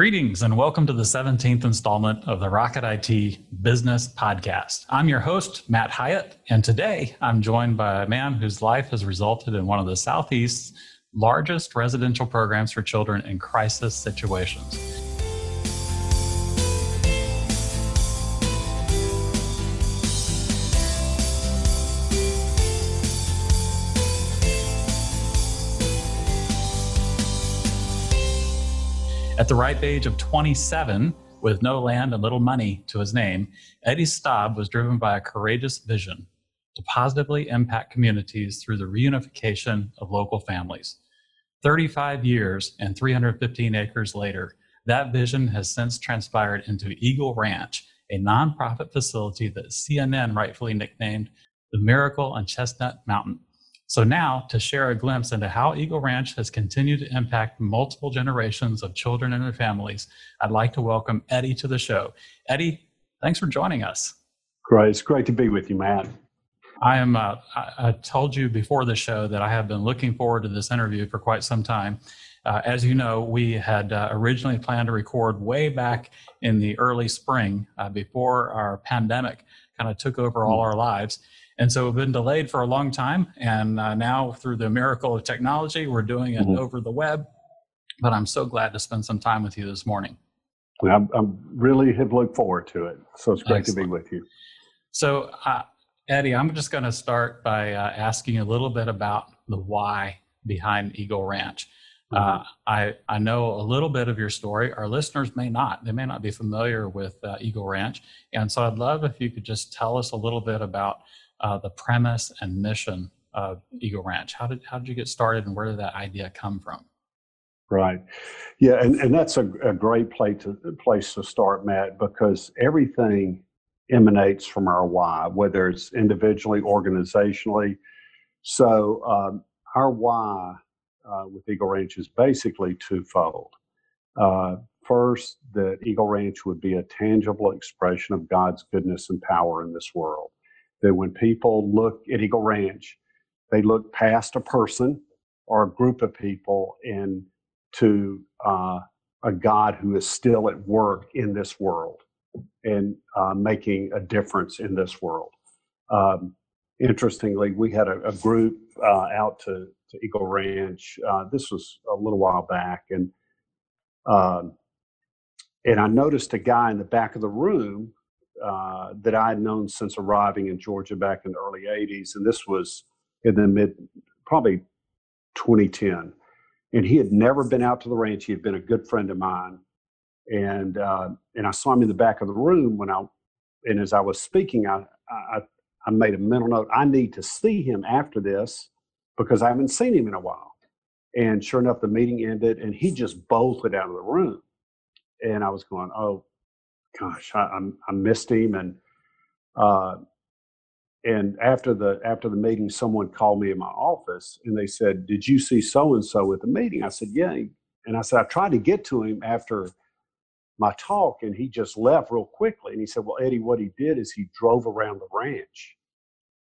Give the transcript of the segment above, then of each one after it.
Greetings and welcome to the 17th installment of the Rocket IT Business Podcast. I'm your host, Matt Hyatt, and today I'm joined by a man whose life has resulted in one of the Southeast's largest residential programs for children in crisis situations. At the ripe age of 27, with no land and little money to his name, Eddie Staub was driven by a courageous vision to positively impact communities through the reunification of local families. 35 years and 315 acres later, that vision has since transpired into Eagle Ranch, a nonprofit facility that CNN rightfully nicknamed the Miracle on Chestnut Mountain. So, now to share a glimpse into how Eagle Ranch has continued to impact multiple generations of children and their families, I'd like to welcome Eddie to the show. Eddie, thanks for joining us. Great. It's great to be with you, Matt. I am. Uh, I, I, told you before the show that I have been looking forward to this interview for quite some time. Uh, as you know, we had uh, originally planned to record way back in the early spring uh, before our pandemic kind of took over all hmm. our lives. And so we've been delayed for a long time. And uh, now, through the miracle of technology, we're doing it mm-hmm. over the web. But I'm so glad to spend some time with you this morning. I am really have looked forward to it. So it's great Excellent. to be with you. So, uh, Eddie, I'm just going to start by uh, asking a little bit about the why behind Eagle Ranch. Mm-hmm. Uh, I, I know a little bit of your story. Our listeners may not. They may not be familiar with uh, Eagle Ranch. And so I'd love if you could just tell us a little bit about uh, the premise and mission of Eagle Ranch. How did how did you get started, and where did that idea come from? Right, yeah, and, and that's a, a great place to place to start, Matt, because everything emanates from our why, whether it's individually, organizationally. So um, our why uh, with Eagle Ranch is basically twofold. Uh, first, that Eagle Ranch would be a tangible expression of God's goodness and power in this world that when people look at Eagle Ranch, they look past a person or a group of people and to uh, a God who is still at work in this world and uh, making a difference in this world. Um, interestingly, we had a, a group uh, out to, to, Eagle Ranch. Uh, this was a little while back, and um, and I noticed a guy in the back of the room uh, that I had known since arriving in Georgia back in the early 80s. And this was in the mid, probably 2010. And he had never been out to the ranch. He had been a good friend of mine. And, uh, and I saw him in the back of the room when I, and as I was speaking, I, I, I made a mental note. I need to see him after this because I haven't seen him in a while. And sure enough, the meeting ended and he just bolted out of the room. And I was going, oh, gosh, I, I, I missed him. And uh, and after the after the meeting, someone called me in my office and they said, "Did you see so and so at the meeting?" I said, "Yeah." And I said, "I tried to get to him after my talk, and he just left real quickly." And he said, "Well, Eddie, what he did is he drove around the ranch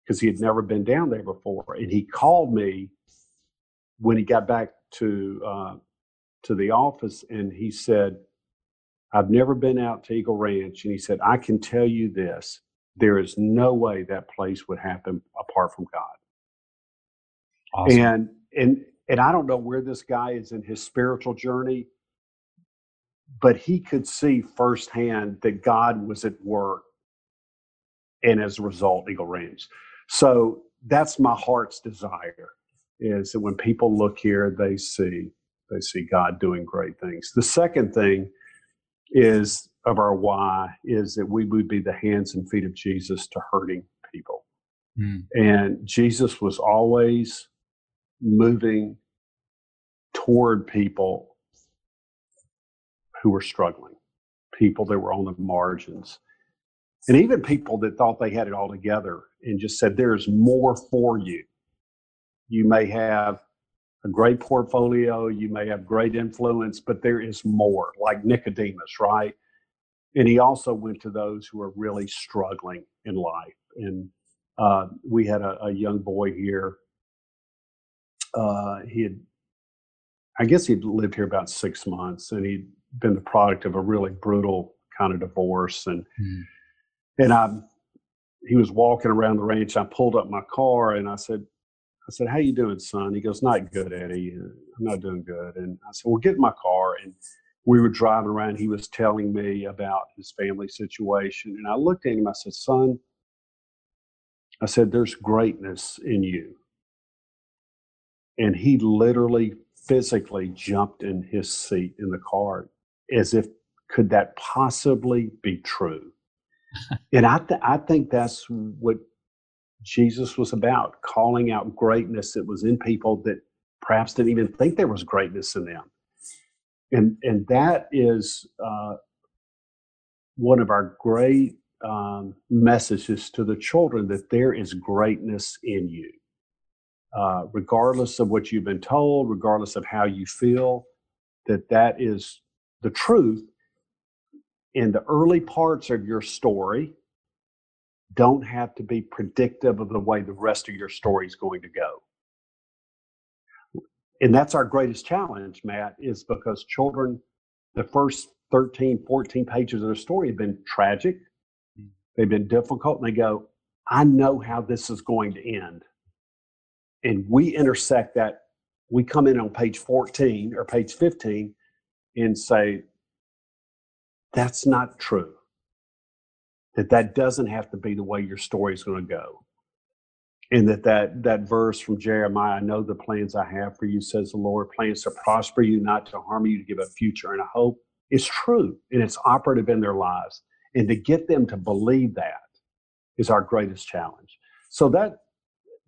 because he had never been down there before, and he called me when he got back to uh, to the office, and he said." I've never been out to Eagle Ranch. And he said, I can tell you this there is no way that place would happen apart from God. Awesome. And, and, and I don't know where this guy is in his spiritual journey, but he could see firsthand that God was at work. And as a result, Eagle Ranch. So that's my heart's desire is that when people look here, they see they see God doing great things. The second thing is of our why is that we would be the hands and feet of Jesus to hurting people. Mm. And Jesus was always moving toward people who were struggling, people that were on the margins, and even people that thought they had it all together and just said, There's more for you. You may have a great portfolio, you may have great influence, but there is more, like Nicodemus, right? And he also went to those who are really struggling in life. And uh, we had a, a, young boy here. Uh, he had, I guess he'd lived here about six months, and he'd been the product of a really brutal kind of divorce, and mm. and I he was walking around the ranch. I pulled up my car and I said, said, "How you doing, son?" He goes, "Not good, Eddie. I'm not doing good." And I said, "Well, get in my car." And we were driving around. He was telling me about his family situation, and I looked at him. I said, "Son," I said, "There's greatness in you." And he literally, physically jumped in his seat in the car, as if could that possibly be true? and I, th- I think that's what Jesus was about calling out greatness that was in people that perhaps didn't even think there was greatness in them. And, and that is uh, one of our great um, messages to the children that there is greatness in you. Uh, regardless of what you've been told, regardless of how you feel, that that is the truth in the early parts of your story don't have to be predictive of the way the rest of your story is going to go. And that's our greatest challenge, Matt, is because children, the first 13, 14 pages of their story have been tragic, they've been difficult, and they go, I know how this is going to end. And we intersect that. We come in on page 14 or page 15 and say, that's not true. That that doesn't have to be the way your story is going to go. And that, that that verse from Jeremiah, I know the plans I have for you, says the Lord, plans to prosper you, not to harm you, to give a future and a hope, is true and it's operative in their lives. And to get them to believe that is our greatest challenge. So that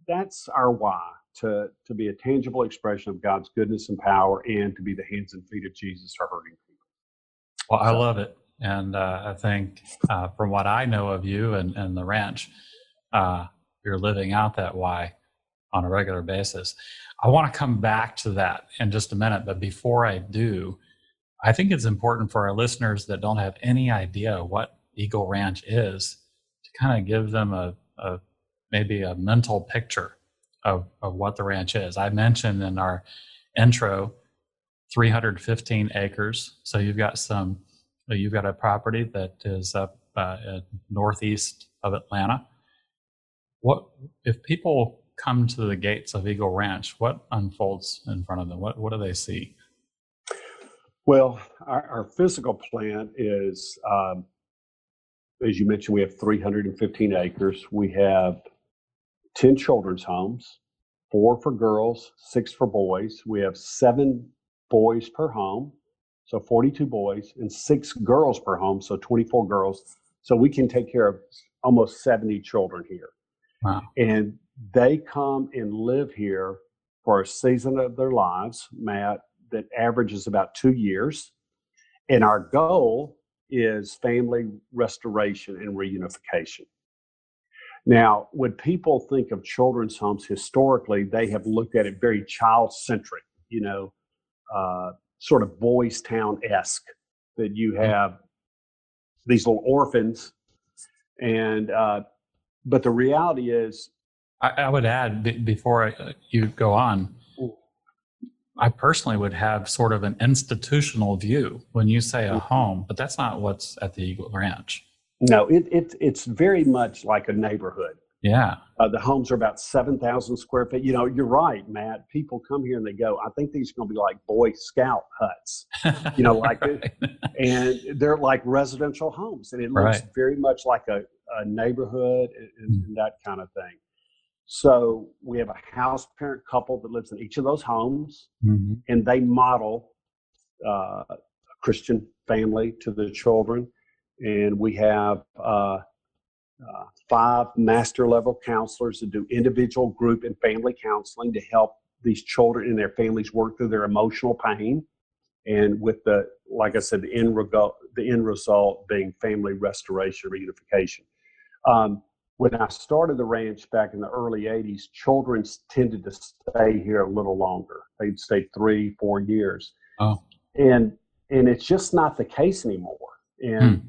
that's our why to, to be a tangible expression of God's goodness and power and to be the hands and feet of Jesus for hurting people. Well, I love it. And uh, I think uh, from what I know of you and, and the ranch, uh, you're living out that why on a regular basis. I want to come back to that in just a minute. But before I do, I think it's important for our listeners that don't have any idea what Eagle Ranch is to kind of give them a, a maybe a mental picture of, of what the ranch is. I mentioned in our intro 315 acres. So you've got some, you've got a property that is up uh, northeast of Atlanta. What if people come to the gates of Eagle Ranch? What unfolds in front of them? What what do they see? Well, our, our physical plant is, um, as you mentioned, we have 315 acres. We have 10 children's homes, four for girls, six for boys. We have seven boys per home, so 42 boys, and six girls per home, so 24 girls. So we can take care of almost 70 children here. Wow. And they come and live here for a season of their lives, Matt, that averages about two years. And our goal is family restoration and reunification. Now, when people think of children's homes historically, they have looked at it very child centric. You know, uh, sort of Boys Town esque that you mm-hmm. have these little orphans, and uh, but the reality is, I, I would add b- before I, uh, you go on. I personally would have sort of an institutional view when you say a mm-hmm. home, but that's not what's at the Eagle Ranch. No, it, it it's very much like a neighborhood. Yeah. Uh, the homes are about 7,000 square feet. You know, you're right, Matt. People come here and they go, I think these are going to be like Boy Scout huts, you know, like, right. and they're like residential homes. And it looks right. very much like a, a neighborhood and, and, that kind of thing. So we have a house parent couple that lives in each of those homes, mm-hmm. and they model uh, a Christian family to the children. And we have, uh, uh, five master level counselors that do individual, group, and family counseling to help these children and their families work through their emotional pain. And with the, like I said, the end, result, the end result being family restoration, reunification. Um, when I started the ranch back in the early 80s, children tended to stay here a little longer. They'd stay three, four years. Oh. And and it's just not the case anymore. And hmm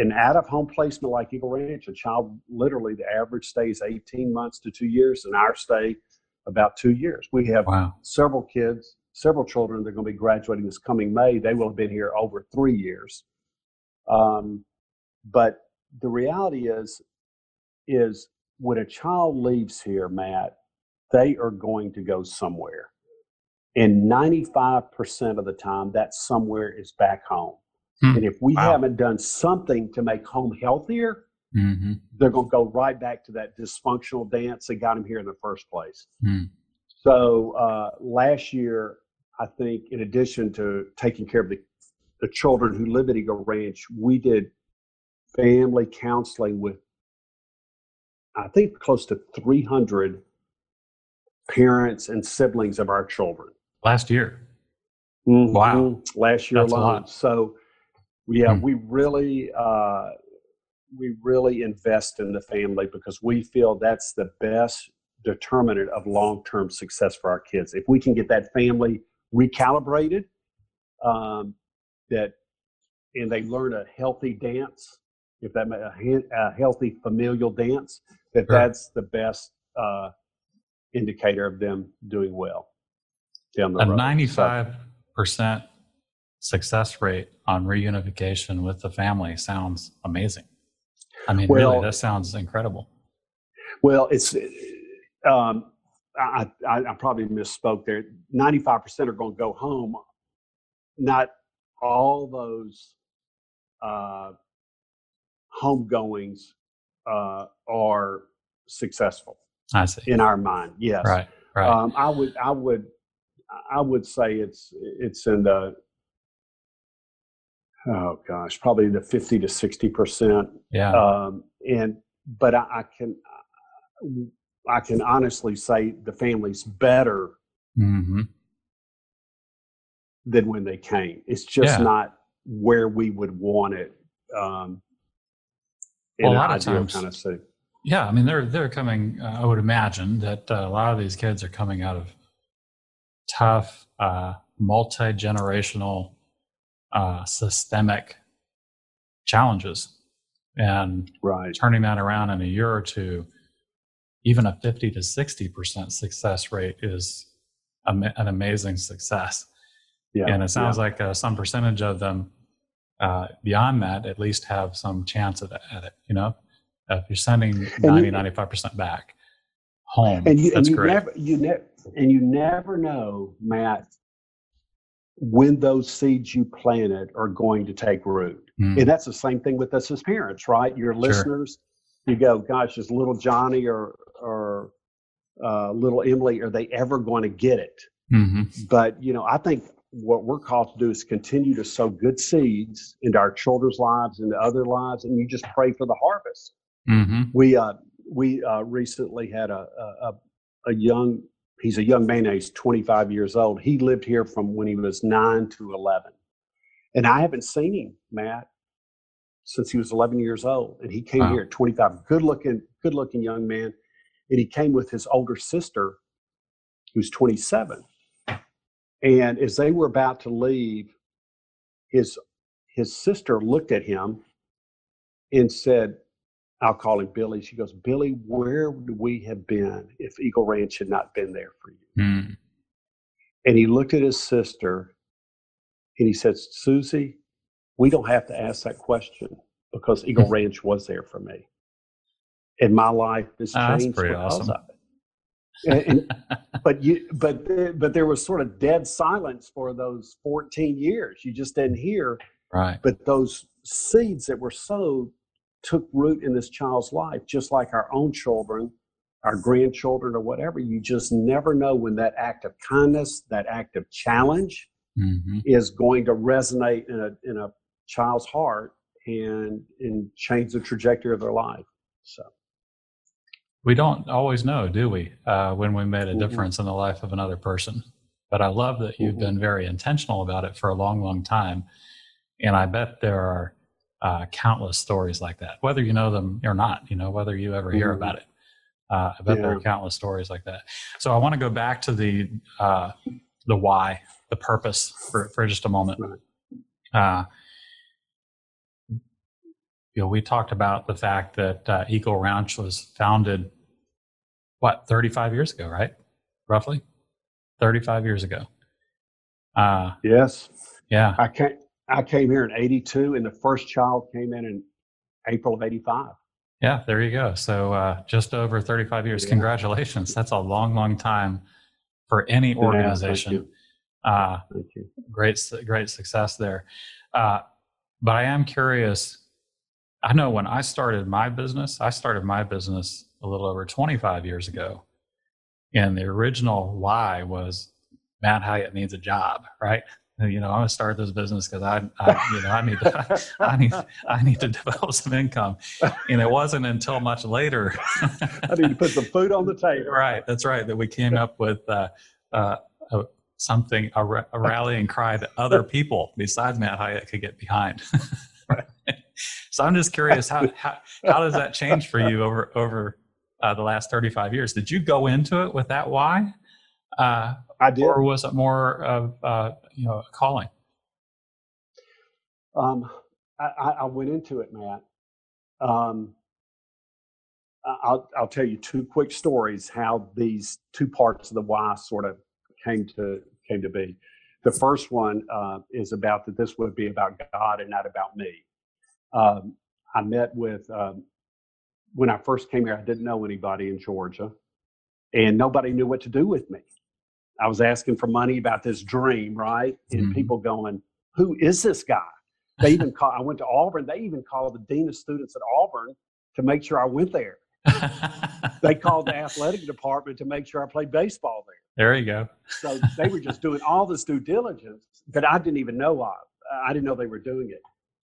an out of home placement like Eagle Ranch, a child literally the average stay is 18 months to two years, and our stay about two years. We have wow. several kids several children that are going to be graduating this coming May. They will have been here over three years. Um, but the reality is, is when a child leaves here, Matt, they are going to go somewhere. And 95% of the time, that somewhere is back home. Hmm. And if we wow. haven't done something to make home healthier, mm-hmm. they're going to go right back to that dysfunctional dance that got them here in the first place. Hmm. So uh, last year, I think, in addition to taking care of the, the children who live at Eagle Ranch, we did family counseling with, I think, close to 300 parents and siblings of our children. Last year. Mm-hmm. Wow. Last year That's alone. So, yeah, hmm. we really, uh, we really invest in the family because we feel that's the best determinant of long-term success for our kids. If we can get that family recalibrated, um, that and they learn a healthy dance, if that a, a healthy familial dance, that sure. that's the best uh, indicator of them doing well down the a road. Ninety-five percent success rate on reunification with the family sounds amazing. I mean, well, really, that sounds incredible. Well, it's um, I, I, I, probably misspoke there. 95% are going to go home. Not all those uh, homegoings uh, are successful. I see. In our mind, yes. Right. Right. Um, I would. I would. I would say it's it's in the oh gosh, probably the fifty to sixty percent. Yeah. Um, and but I, I can I can honestly say the family's better mm-hmm. than when they came. It's just yeah. not where we would want it. Um, well, a lot of times, kind of. Yeah, I mean, they're they're coming. Uh, I would imagine that uh, a lot of these kids are coming out of tough, uh, multi generational, uh, systemic challenges, and right. turning that around in a year or two even a 50 to 60% success rate is an amazing success. Yeah, and it sounds yeah. like uh, some percentage of them uh, beyond that at least have some chance at, at it, you know? If you're sending 90, you, 95% back home, and you, that's and you great. Never, you ne- and you never know, Matt, when those seeds you planted are going to take root. Mm. And that's the same thing with us as parents, right? Your listeners, sure. you go, gosh, is little Johnny or or uh, little Emily, are they ever going to get it? Mm-hmm. But you know, I think what we're called to do is continue to sow good seeds into our children's lives, into other lives, and you just pray for the harvest. Mm-hmm. We uh, we uh, recently had a, a a young he's a young man he's 25 years old he lived here from when he was 9 to 11 and i haven't seen him matt since he was 11 years old and he came wow. here at 25 good looking good looking young man and he came with his older sister, who's 27. And as they were about to leave, his his sister looked at him and said, I'll call him Billy. She goes, Billy, where would we have been if Eagle Ranch had not been there for you? Mm. And he looked at his sister and he said, Susie, we don't have to ask that question because Eagle Ranch was there for me and my life has oh, changed because awesome. of it. and, and, but you but but there was sort of dead silence for those 14 years you just didn't hear right but those seeds that were sowed took root in this child's life just like our own children our grandchildren or whatever you just never know when that act of kindness that act of challenge mm-hmm. is going to resonate in a in a child's heart and and change the trajectory of their life so we don't always know, do we, uh, when we made a mm-hmm. difference in the life of another person? But I love that you've mm-hmm. been very intentional about it for a long, long time. And I bet there are uh, countless stories like that, whether you know them or not, you know, whether you ever hear mm-hmm. about it. Uh, I bet yeah. there are countless stories like that. So I want to go back to the uh, the why, the purpose for, for just a moment. Uh, you know, we talked about the fact that uh, Eagle Ranch was founded, what, 35 years ago, right? Roughly 35 years ago. Uh, yes. Yeah. I came, I came here in 82, and the first child came in in April of 85. Yeah, there you go. So uh, just over 35 years. Yeah. Congratulations. That's a long, long time for any organization. Yeah, thank, you. Uh, thank you. Great, great success there. Uh, but I am curious. I know when I started my business, I started my business a little over 25 years ago. And the original why was Matt Hyatt needs a job, right? You know, I'm gonna start this business because I, I, you know, I need, to, I need, I need to develop some income, and it wasn't until much later. I need to put some food on the table. Right, that's right. That we came up with uh, uh, something, a, a rallying cry that other people besides Matt Hyatt could get behind. so I'm just curious how, how how does that change for you over over uh, the last 35 years? Did you go into it with that why? Uh, I did. Or was it more of uh, you know a calling? Um, I, I, went into it, Matt. Um, I'll I'll tell you two quick stories how these two parts of the why sort of came to came to be. The first one uh, is about that this would be about God and not about me. Um, I met with um, when I first came here. I didn't know anybody in Georgia, and nobody knew what to do with me. I was asking for money about this dream, right? And mm-hmm. people going, "Who is this guy?" They even call. I went to Auburn. They even called the dean of students at Auburn to make sure I went there. they called the athletic department to make sure I played baseball there. There you go. so they were just doing all this due diligence that I didn't even know of. I didn't know they were doing it.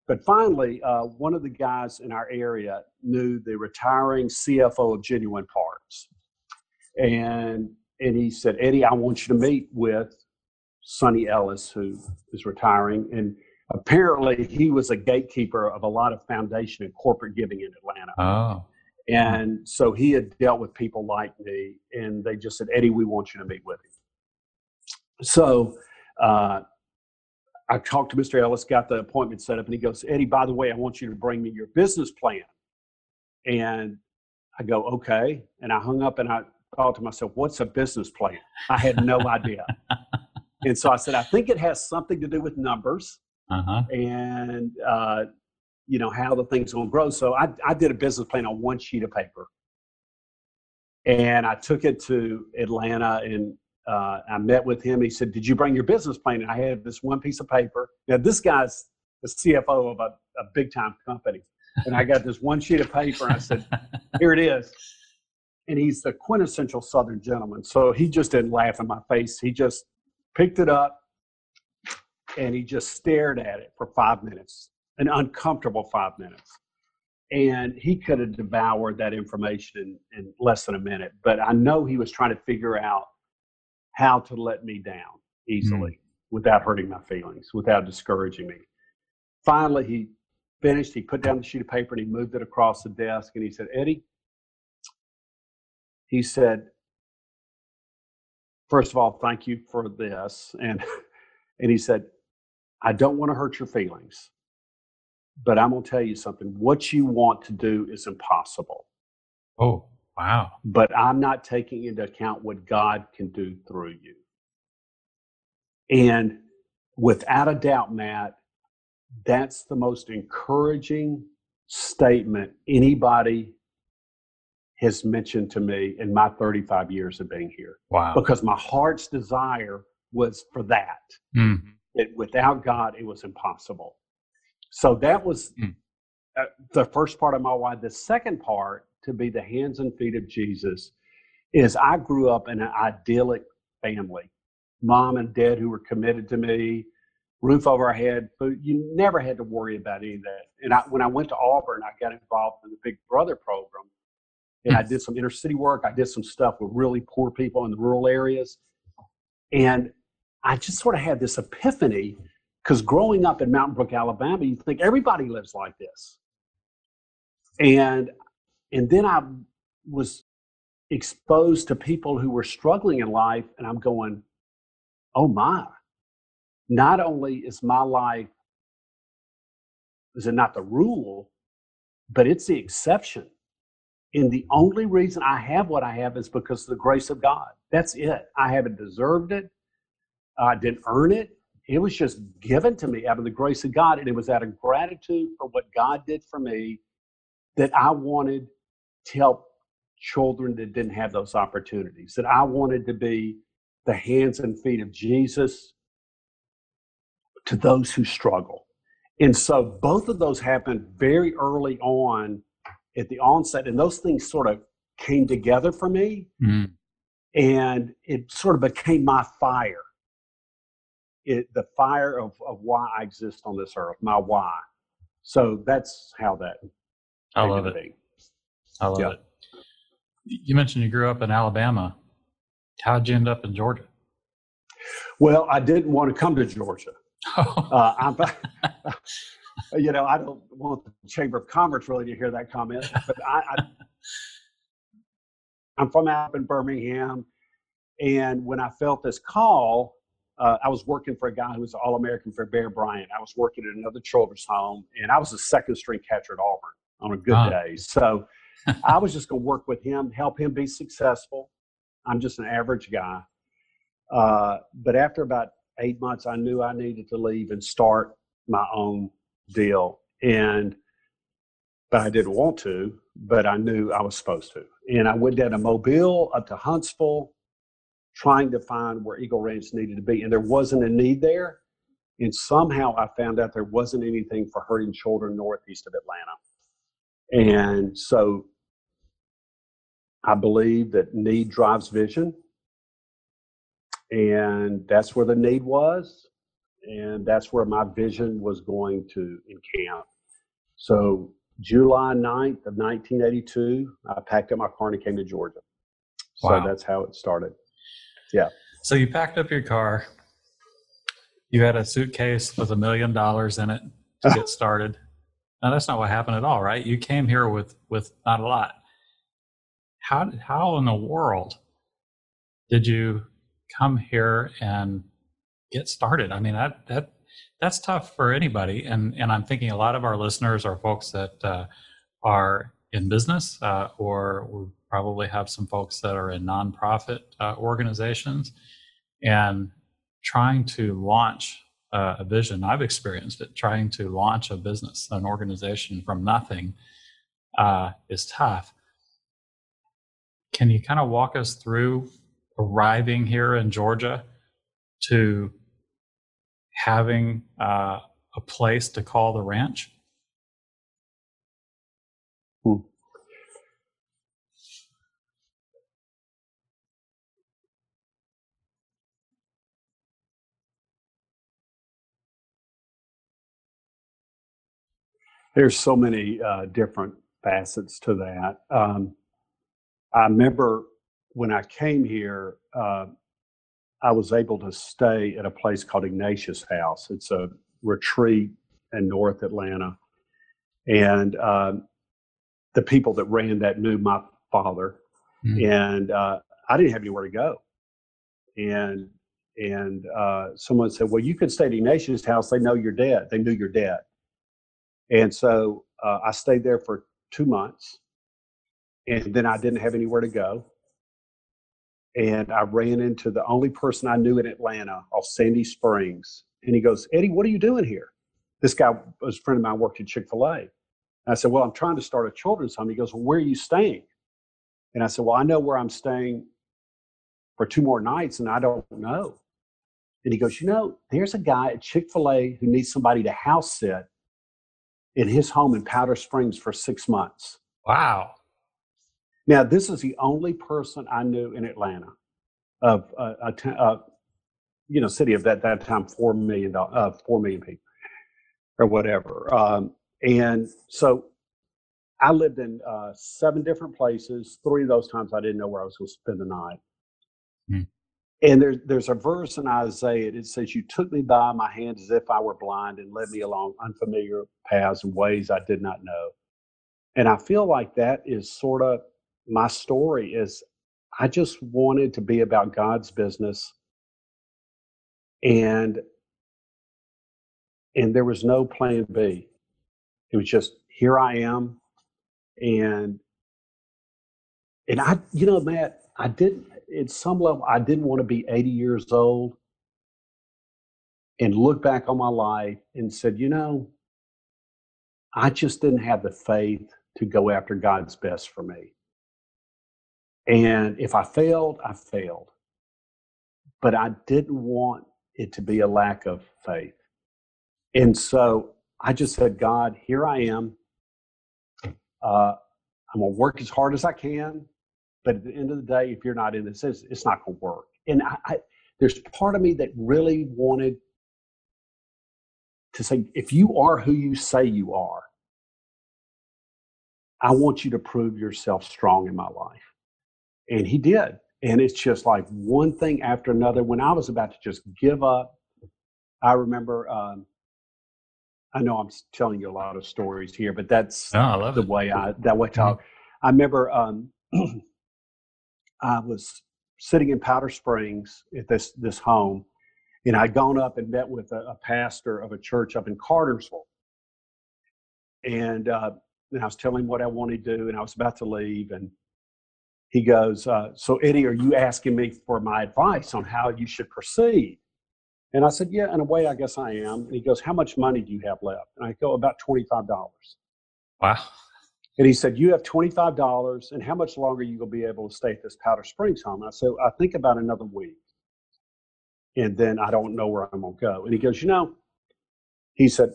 But finally, uh, one of the guys in our area knew the retiring CFO of Genuine Parts. And and he said, Eddie, I want you to meet with Sonny Ellis, who is retiring. And apparently, he was a gatekeeper of a lot of foundation and corporate giving in Atlanta. Oh. And so he had dealt with people like me, and they just said, Eddie, we want you to meet with him. So uh, I talked to Mr. Ellis, got the appointment set up, and he goes, Eddie, by the way, I want you to bring me your business plan. And I go, okay. And I hung up and I thought to myself, what's a business plan? I had no idea. and so I said, I think it has something to do with numbers uh-huh. and, uh, you know, how the thing's going to grow. So I, I did a business plan on one sheet of paper. And I took it to Atlanta and uh, I met with him. He said, Did you bring your business plan? And I had this one piece of paper. Now, this guy's the CFO of a, a big time company. And I got this one sheet of paper and I said, Here it is and he's the quintessential Southern gentleman. So he just didn't laugh in my face. He just picked it up and he just stared at it for five minutes, an uncomfortable five minutes. And he could have devoured that information in, in less than a minute. But I know he was trying to figure out how to let me down easily mm. without hurting my feelings, without discouraging me. Finally, he finished. He put down the sheet of paper and he moved it across the desk and he said, Eddie, he said, first of all, thank you for this. And, and he said, I don't want to hurt your feelings, but I'm going to tell you something. What you want to do is impossible. Oh, wow. But I'm not taking into account what God can do through you. And without a doubt, Matt, that's the most encouraging statement anybody has mentioned to me in my 35 years of being here. Wow. Because my heart's desire was for that. Mm-hmm. That without God, it was impossible. So that was mm. uh, the first part of my why. The second part, to be the hands and feet of Jesus, is I grew up in an idyllic family. Mom and dad who were committed to me, roof over our head, food. You never had to worry about any of that. And I, when I went to Auburn, I got involved in the Big Brother program and I hmm. did some inner city work. I did some stuff with really poor people in the rural areas. And I just sort of had this epiphany because growing up in Mountain Brook, Alabama, you think everybody lives like this. And and then I was exposed to people who were struggling in life, and I'm going, oh my, not only is my life is it not the rule, but it's the exception. And the only reason I have what I have is because of the grace of God. That's it. I haven't deserved it. I didn't earn it. It was just given to me out of the grace of God. And it was out of gratitude for what God did for me that I wanted to help children that didn't have those opportunities, that I wanted to be the hands and feet of Jesus to those who struggle. And so both of those happened very early on at the onset, and those things sort of came together for me. Mm. And it sort of became my fire. It, the fire of, of why I exist on this earth, my why. So that's how that. I love it. Be. I love yeah. it. You mentioned you grew up in Alabama. How'd you end up in Georgia? Well, I didn't want to come to Georgia. uh, you know, I don't want the Chamber of Commerce really to hear that comment, but I, I I'm from up in Birmingham, and when I felt this call, uh, I was working for a guy who was All American for Bear Bryant. I was working at another children's home, and I was a second string catcher at Auburn on a good ah. day. So I was just going to work with him, help him be successful. I'm just an average guy. Uh, but after about eight months, I knew I needed to leave and start my own deal. And, but I didn't want to, but I knew I was supposed to. And I went down to Mobile, up to Huntsville, trying to find where Eagle Ranch needed to be. And there wasn't a need there. And somehow I found out there wasn't anything for hurting children northeast of Atlanta. And so I believe that need drives vision. And that's where the need was. And that's where my vision was going to encamp. So, July 9th of 1982, I packed up my car and came to Georgia. So wow. that's how it started. Yeah. So, you packed up your car. You had a suitcase with a million dollars in it to get started. Now, that's not what happened at all, right? You came here with, with not a lot how how in the world did you come here and get started? I mean that that that's tough for anybody, and and I'm thinking a lot of our listeners are folks that uh, are in business, uh, or we probably have some folks that are in nonprofit uh, organizations, and trying to launch uh, a vision. I've experienced it. Trying to launch a business, an organization from nothing, uh, is tough can you kind of walk us through arriving here in Georgia to having uh, a place to call the ranch? Hmm. There's so many uh, different facets to that. Um, I remember when I came here, uh, I was able to stay at a place called Ignatius House. It's a retreat in North Atlanta. And uh, the people that ran that knew my father. Mm-hmm. And uh, I didn't have anywhere to go. And and uh, someone said, "Well, you could stay at Ignatius' house. They know you're dead. They knew you're dead." And so uh, I stayed there for two months, and then I didn't have anywhere to go. And I ran into the only person I knew in Atlanta off Sandy Springs. And he goes, Eddie, what are you doing here? This guy was a friend of mine, worked at Chick fil A. I said, Well, I'm trying to start a children's home. He goes, Well, where are you staying? And I said, Well, I know where I'm staying for two more nights, and I don't know. And he goes, You know, there's a guy at Chick fil A who needs somebody to house sit in his home in Powder Springs for six months. Wow. Now, this is the only person I knew in Atlanta of uh, a, a, you know city of that that time four million uh, four million people or whatever. Um, and so I lived in uh, seven different places. Three of those times I didn't know where I was going to spend the night. Hmm. And there's there's a verse in Isaiah. It says, "You took me by my hand as if I were blind, and led me along unfamiliar paths and ways I did not know." And I feel like that is sort of my story is I just wanted to be about God's business and and there was no plan B. It was just here I am and and I you know Matt I didn't at some level I didn't want to be 80 years old and look back on my life and said, you know, I just didn't have the faith to go after God's best for me. And if I failed, I failed. But I didn't want it to be a lack of faith. And so I just said, God, here I am. Uh, I'm going to work as hard as I can. But at the end of the day, if you're not in this, it's, it's not going to work. And I, I, there's part of me that really wanted to say, if you are who you say you are, I want you to prove yourself strong in my life. And he did. And it's just like one thing after another. When I was about to just give up, I remember, um, I know I'm telling you a lot of stories here, but that's oh, the it. way I, that way I talk. Mm-hmm. I remember um, I was sitting in Powder Springs at this, this home, and I'd gone up and met with a, a pastor of a church up in Cartersville. And, uh, and I was telling him what I wanted to do, and I was about to leave. And he goes, uh, So, Eddie, are you asking me for my advice on how you should proceed? And I said, Yeah, in a way, I guess I am. And he goes, How much money do you have left? And I go, About $25. Wow. And he said, You have $25, and how much longer are you going to be able to stay at this Powder Springs home? And I said, I think about another week. And then I don't know where I'm going to go. And he goes, You know, he said,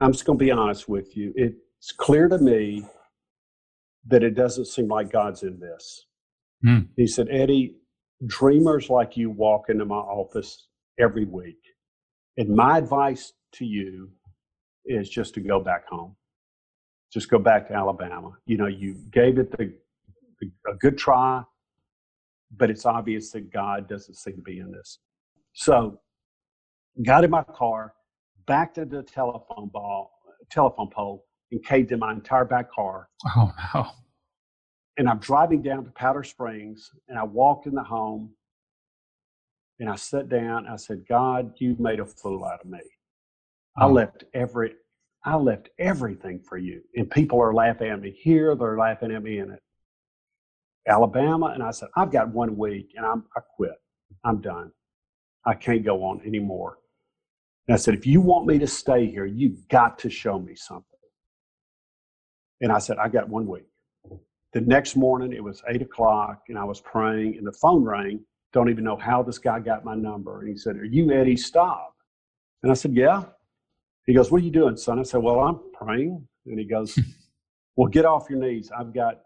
I'm just going to be honest with you. It's clear to me that it doesn't seem like God's in this. Hmm. He said, Eddie, dreamers like you walk into my office every week. And my advice to you is just to go back home. Just go back to Alabama. You know, you gave it the, the, a good try, but it's obvious that God doesn't seem to be in this. So, got in my car, backed into the telephone ball, telephone pole, and caved in my entire back car. Oh no! And I'm driving down to Powder Springs, and I walked in the home, and I sat down. I said, "God, you've made a fool out of me. Oh. I left every, I left everything for you, and people are laughing at me here. They're laughing at me in it, Alabama." And I said, "I've got one week, and I'm I quit. I'm done. I can't go on anymore." And I said, if you want me to stay here, you've got to show me something. And I said, I got one week. The next morning, it was eight o'clock, and I was praying, and the phone rang. Don't even know how this guy got my number. And he said, Are you Eddie Staub? And I said, Yeah. He goes, What are you doing, son? I said, Well, I'm praying. And he goes, Well, get off your knees. I've got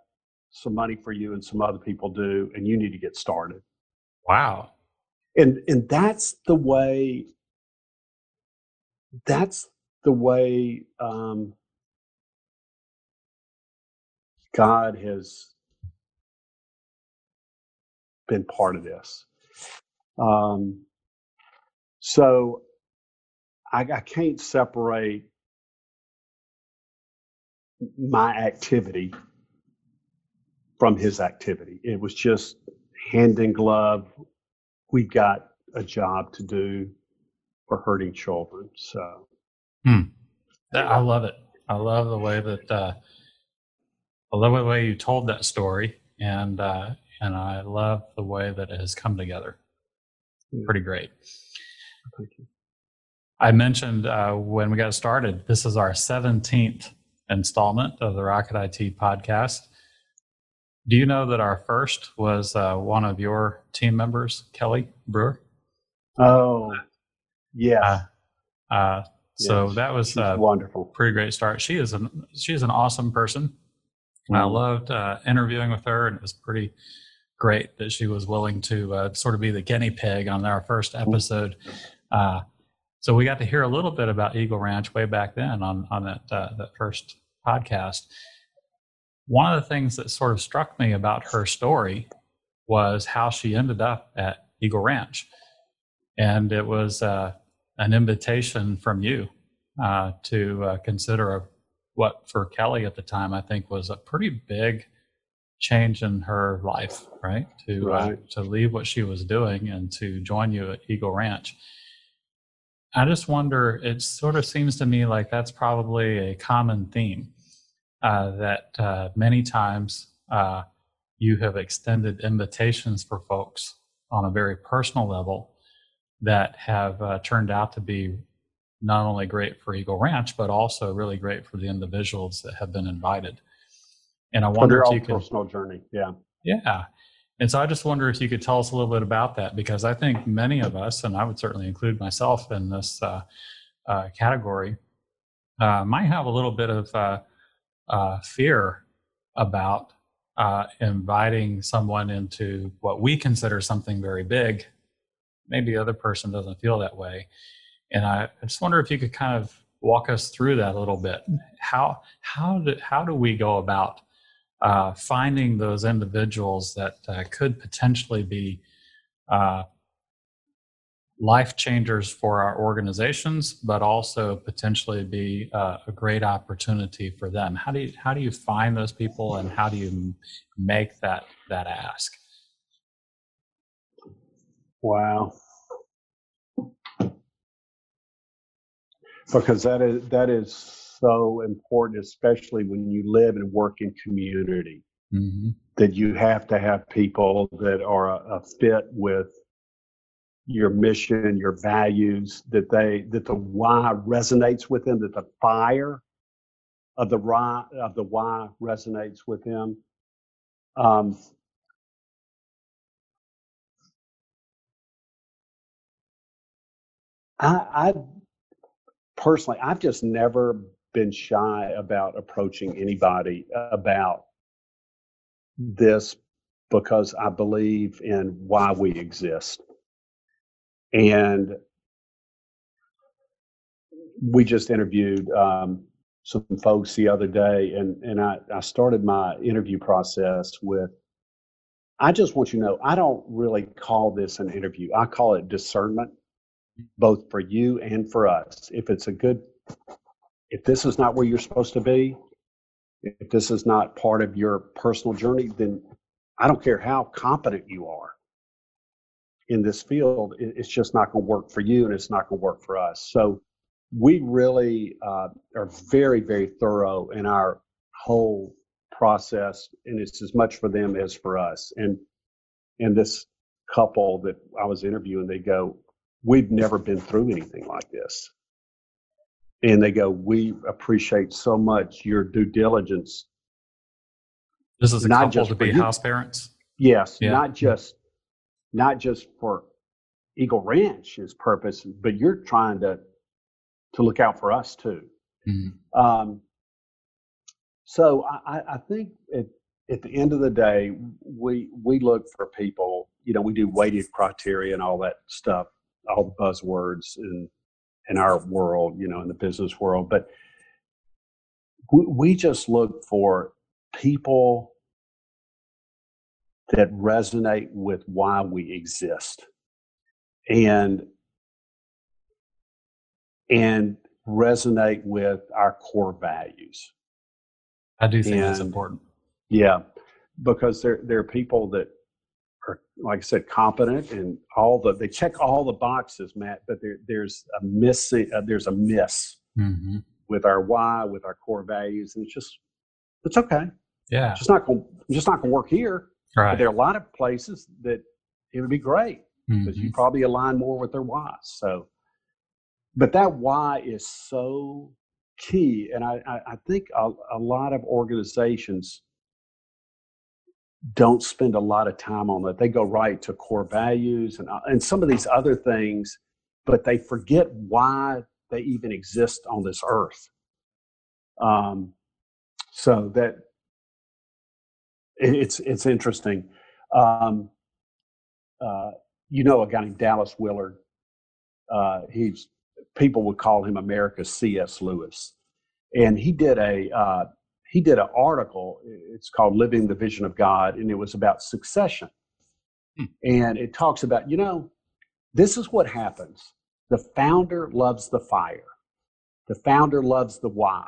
some money for you, and some other people do, and you need to get started. Wow. And and that's the way that's the way um, God has been part of this. Um, so I, I can't separate my activity from his activity. It was just hand in glove. We've got a job to do for hurting children. So, hmm. I love it. I love the way that uh, I love the way you told that story, and uh, and I love the way that it has come together. Yeah. Pretty great. Thank you. I mentioned uh, when we got started, this is our 17th installment of the Rocket IT podcast. Do you know that our first was uh, one of your team members, Kelly Brewer? Oh, yeah. Uh, uh, so yes, that was a wonderful, pretty great start. She is an she's an awesome person. Mm-hmm. I loved uh, interviewing with her, and it was pretty great that she was willing to uh, sort of be the guinea pig on our first episode. Uh, so we got to hear a little bit about Eagle Ranch way back then on on that uh, that first podcast. One of the things that sort of struck me about her story was how she ended up at Eagle Ranch, and it was uh, an invitation from you uh, to uh, consider a, what for Kelly at the time I think was a pretty big change in her life, right? To uh, right. Uh, to leave what she was doing and to join you at Eagle Ranch. I just wonder. It sort of seems to me like that's probably a common theme uh, that uh, many times you have extended invitations for folks on a very personal level that have uh, turned out to be not only great for Eagle Ranch, but also really great for the individuals that have been invited. And I wonder if you could personal journey, yeah, yeah. And so I just wonder if you could tell us a little bit about that because I think many of us, and I would certainly include myself in this uh, uh, category, uh, might have a little bit of uh, uh, fear about uh, inviting someone into what we consider something very big. Maybe the other person doesn't feel that way. And I, I just wonder if you could kind of walk us through that a little bit. How how do how do we go about uh, finding those individuals that uh, could potentially be uh, life changers for our organizations, but also potentially be uh, a great opportunity for them. How do you how do you find those people, and how do you make that that ask? Wow. Because that is that is so important, especially when you live and work in community. Mm-hmm. That you have to have people that are a, a fit with your mission, your values, that they that the why resonates with them, that the fire of the why of the why resonates with them. Um, I, I personally, I've just never been shy about approaching anybody about this because I believe in why we exist. And we just interviewed um, some folks the other day, and, and I, I started my interview process with I just want you to know I don't really call this an interview. I call it discernment, both for you and for us. If it's a good if this is not where you're supposed to be, if this is not part of your personal journey, then I don't care how competent you are in this field, it's just not going to work for you and it's not going to work for us. So we really uh, are very, very thorough in our whole process, and it's as much for them as for us. And and this couple that I was interviewing, they go, "We've never been through anything like this." and they go, "We appreciate so much your due diligence." This is a not couple to be house parents. Yes, yeah. not just not just for Eagle Ranch's purpose, but you're trying to to look out for us too. Mm-hmm. Um, so I, I think at, at the end of the day, we we look for people. You know, we do weighted criteria and all that stuff, all the buzzwords in, in our world, you know, in the business world. But we, we just look for people that resonate with why we exist and and resonate with our core values. I do think and, that's important. Yeah, because there there are people that are, like I said, competent and all the they check all the boxes, Matt. But there, there's a missing, uh, there's a miss mm-hmm. with our why, with our core values, and it's just it's okay. Yeah, it's just not gonna just not going to work here. Right. But there are a lot of places that it would be great because mm-hmm. you probably align more with their why. So, but that why is so key, and I I, I think a, a lot of organizations don't spend a lot of time on that. They go right to core values and, uh, and some of these other things, but they forget why they even exist on this earth. Um, so that it's it's interesting. Um, uh, you know, a guy named Dallas Willard. Uh, he's people would call him America's C.S. Lewis, and he did a uh, he did an article. It's called Living the Vision of God, and it was about succession. Hmm. And it talks about, you know, this is what happens. The founder loves the fire, the founder loves the why.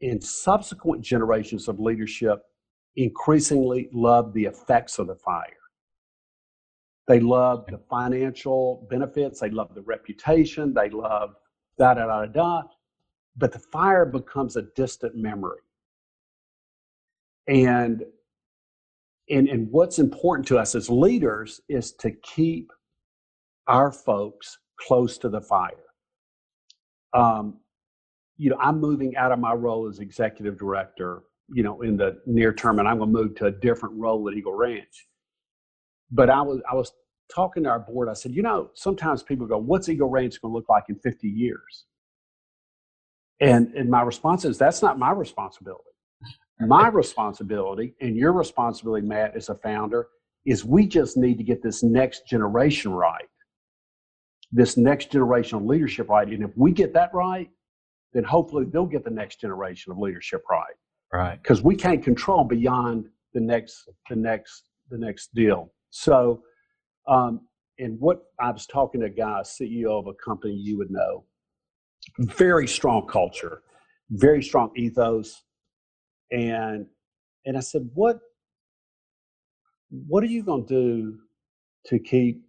And subsequent generations of leadership increasingly love the effects of the fire. They love the financial benefits, they love the reputation, they love da da da da. But the fire becomes a distant memory and and and what's important to us as leaders is to keep our folks close to the fire. Um, you know, I'm moving out of my role as executive director, you know, in the near term, and I'm going to move to a different role at Eagle Ranch. But I was I was talking to our board. I said, you know, sometimes people go, "What's Eagle Ranch going to look like in 50 years?" And and my response is, that's not my responsibility. My responsibility and your responsibility, Matt, as a founder, is we just need to get this next generation right. This next generation of leadership right. And if we get that right, then hopefully they'll get the next generation of leadership right. Right. Because we can't control beyond the next the next the next deal. So um, and what I was talking to a guy, CEO of a company you would know, very strong culture, very strong ethos. And and I said, what what are you going to do to keep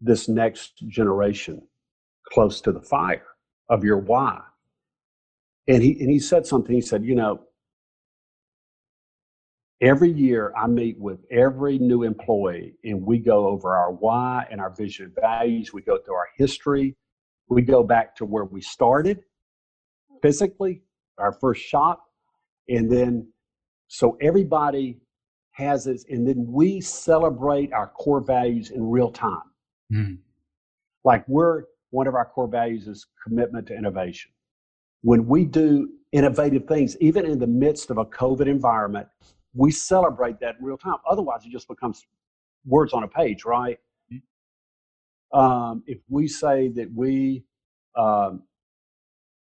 this next generation close to the fire of your why? And he and he said something. He said, you know, every year I meet with every new employee and we go over our why and our vision and values. We go through our history. We go back to where we started physically, our first shot. And then, so everybody has this, and then we celebrate our core values in real time. Mm. Like we're, one of our core values is commitment to innovation. When we do innovative things, even in the midst of a COVID environment, we celebrate that in real time. Otherwise, it just becomes words on a page, right? Mm-hmm. Um, if we say that we um,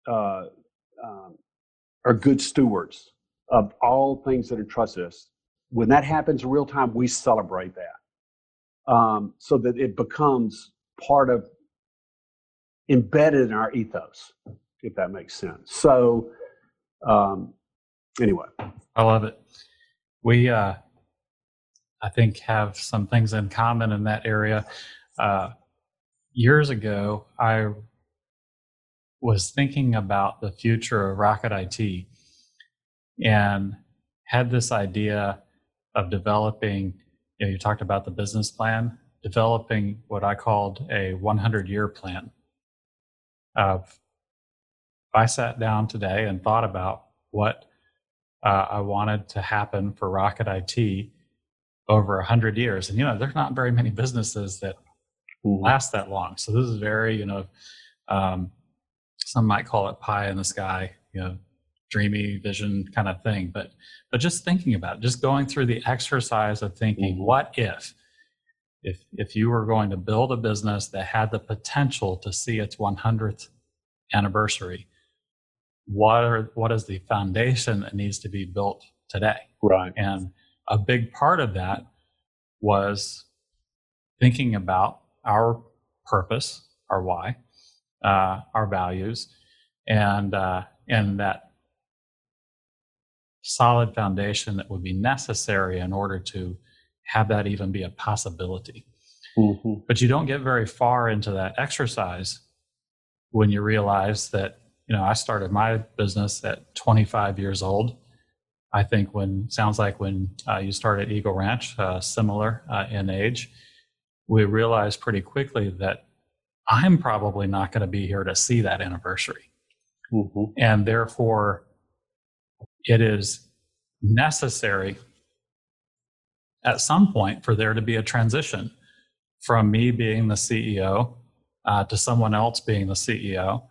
uh, um, are good stewards of all things that are trusted us, when that happens in real time, we celebrate that um, so that it becomes part of embedded in our ethos, if that makes sense. So, um, anyway, I love it we uh, I think have some things in common in that area. Uh, years ago, I was thinking about the future of Rocket IT and had this idea of developing. You know, you talked about the business plan, developing what I called a 100 year plan. Of if I sat down today and thought about what uh, I wanted to happen for Rocket IT over hundred years. And you know, there's not very many businesses that mm-hmm. last that long. So this is very, you know, um, some might call it pie in the sky, you know, dreamy vision kind of thing. But but just thinking about it, just going through the exercise of thinking, mm-hmm. what if? If, if you were going to build a business that had the potential to see its 100th anniversary, what are what is the foundation that needs to be built today right and a big part of that was thinking about our purpose our why uh, our values and uh, and that solid foundation that would be necessary in order to have that even be a possibility mm-hmm. but you don't get very far into that exercise when you realize that you know, I started my business at 25 years old. I think when sounds like when uh, you started Eagle Ranch, uh, similar uh, in age, we realized pretty quickly that I'm probably not going to be here to see that anniversary, mm-hmm. and therefore, it is necessary at some point for there to be a transition from me being the CEO uh, to someone else being the CEO.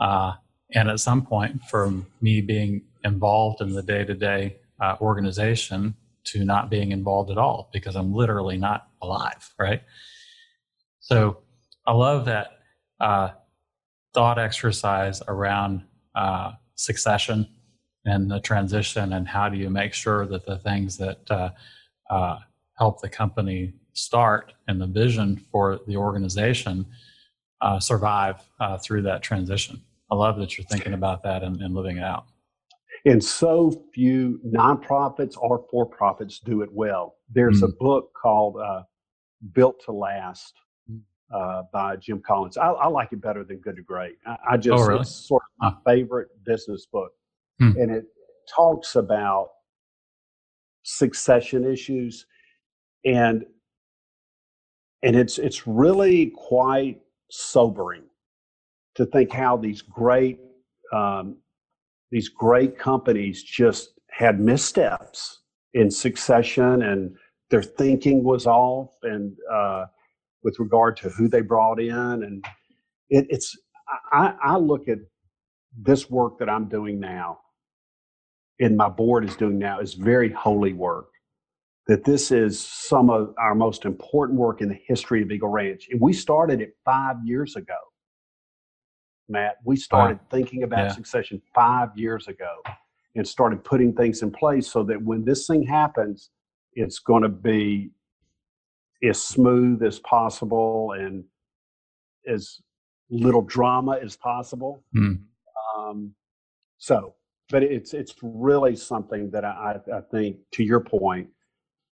Uh, and at some point, from me being involved in the day to day organization to not being involved at all because I'm literally not alive, right? So I love that uh, thought exercise around uh, succession and the transition and how do you make sure that the things that uh, uh help the company start and the vision for the organization uh, survive uh, through that transition. I love that you're thinking about that and, and living it out. And so few nonprofits or for profits do it well. There's mm. a book called uh, Built to Last. Uh, by Jim Collins. I, I, like it better than Good to Great. I, I just, oh, really? it's sort of my favorite business book. Mm. And it talks about succession issues. And and it's it's really quite sobering to think how these great um, these great companies just had missteps in succession and their thinking was off and uh, with regard to who they brought in and it, it's I, I look at this work that i'm doing now and my board is doing now is very holy work that this is some of our most important work in the history of eagle ranch. And we started it five years ago matt. We started thinking about Yeah. succession five years ago and started putting things in place so that when this thing happens it's going to be as smooth as possible and as little drama as possible. Mm. Um, so, but it's it's really something that I, I think, to your point,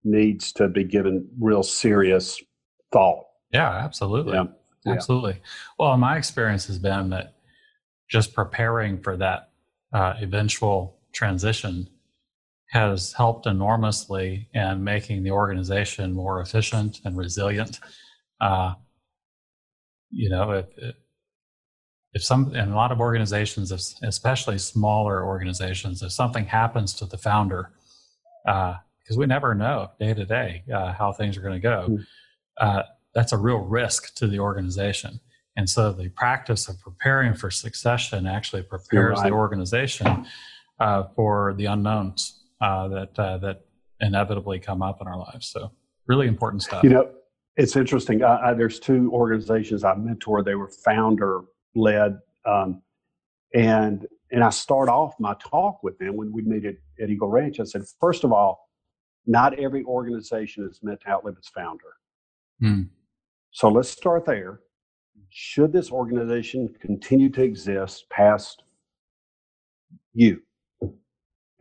needs to be given real serious thought. Yeah, absolutely. Yeah. Absolutely. Well, my experience has been that just preparing for that uh, eventual transition has helped enormously in making the organization more efficient and resilient. Uh, you know, if, if some in a lot of organizations, especially smaller organizations, if something happens to the founder, because we never know day to day uh, how things are going to go, Mm. uh, that's a real risk to the organization. And so the practice of preparing for succession actually prepares right. the organization uh, for the unknowns uh, that uh, that inevitably come up in our lives. So really important stuff. You know, it's interesting. I, I, there's two organizations I mentor. They were founder led, um, and and I start off my talk with them when we meet at, at Eagle Ranch. I said, first of all, not every organization is meant to outlive its founder. Mm. So let's start there. Should this organization continue to exist past you?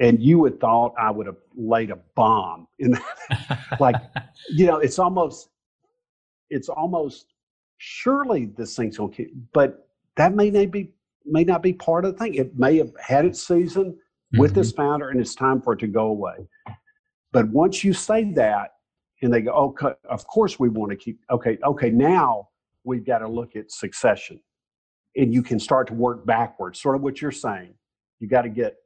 And you would thought I would have laid a bomb in that. Like, you know, it's almost, it's almost surely this thing's gonna keep, but that may not be may not be part of the thing. It may have had its season with Mhm. this founder, and it's time for it to go away. But once you say that, and they go, okay, of course we want to keep. Okay, okay, now we've got to look at succession, and you can start to work backwards. Sort of what you're saying. You got to get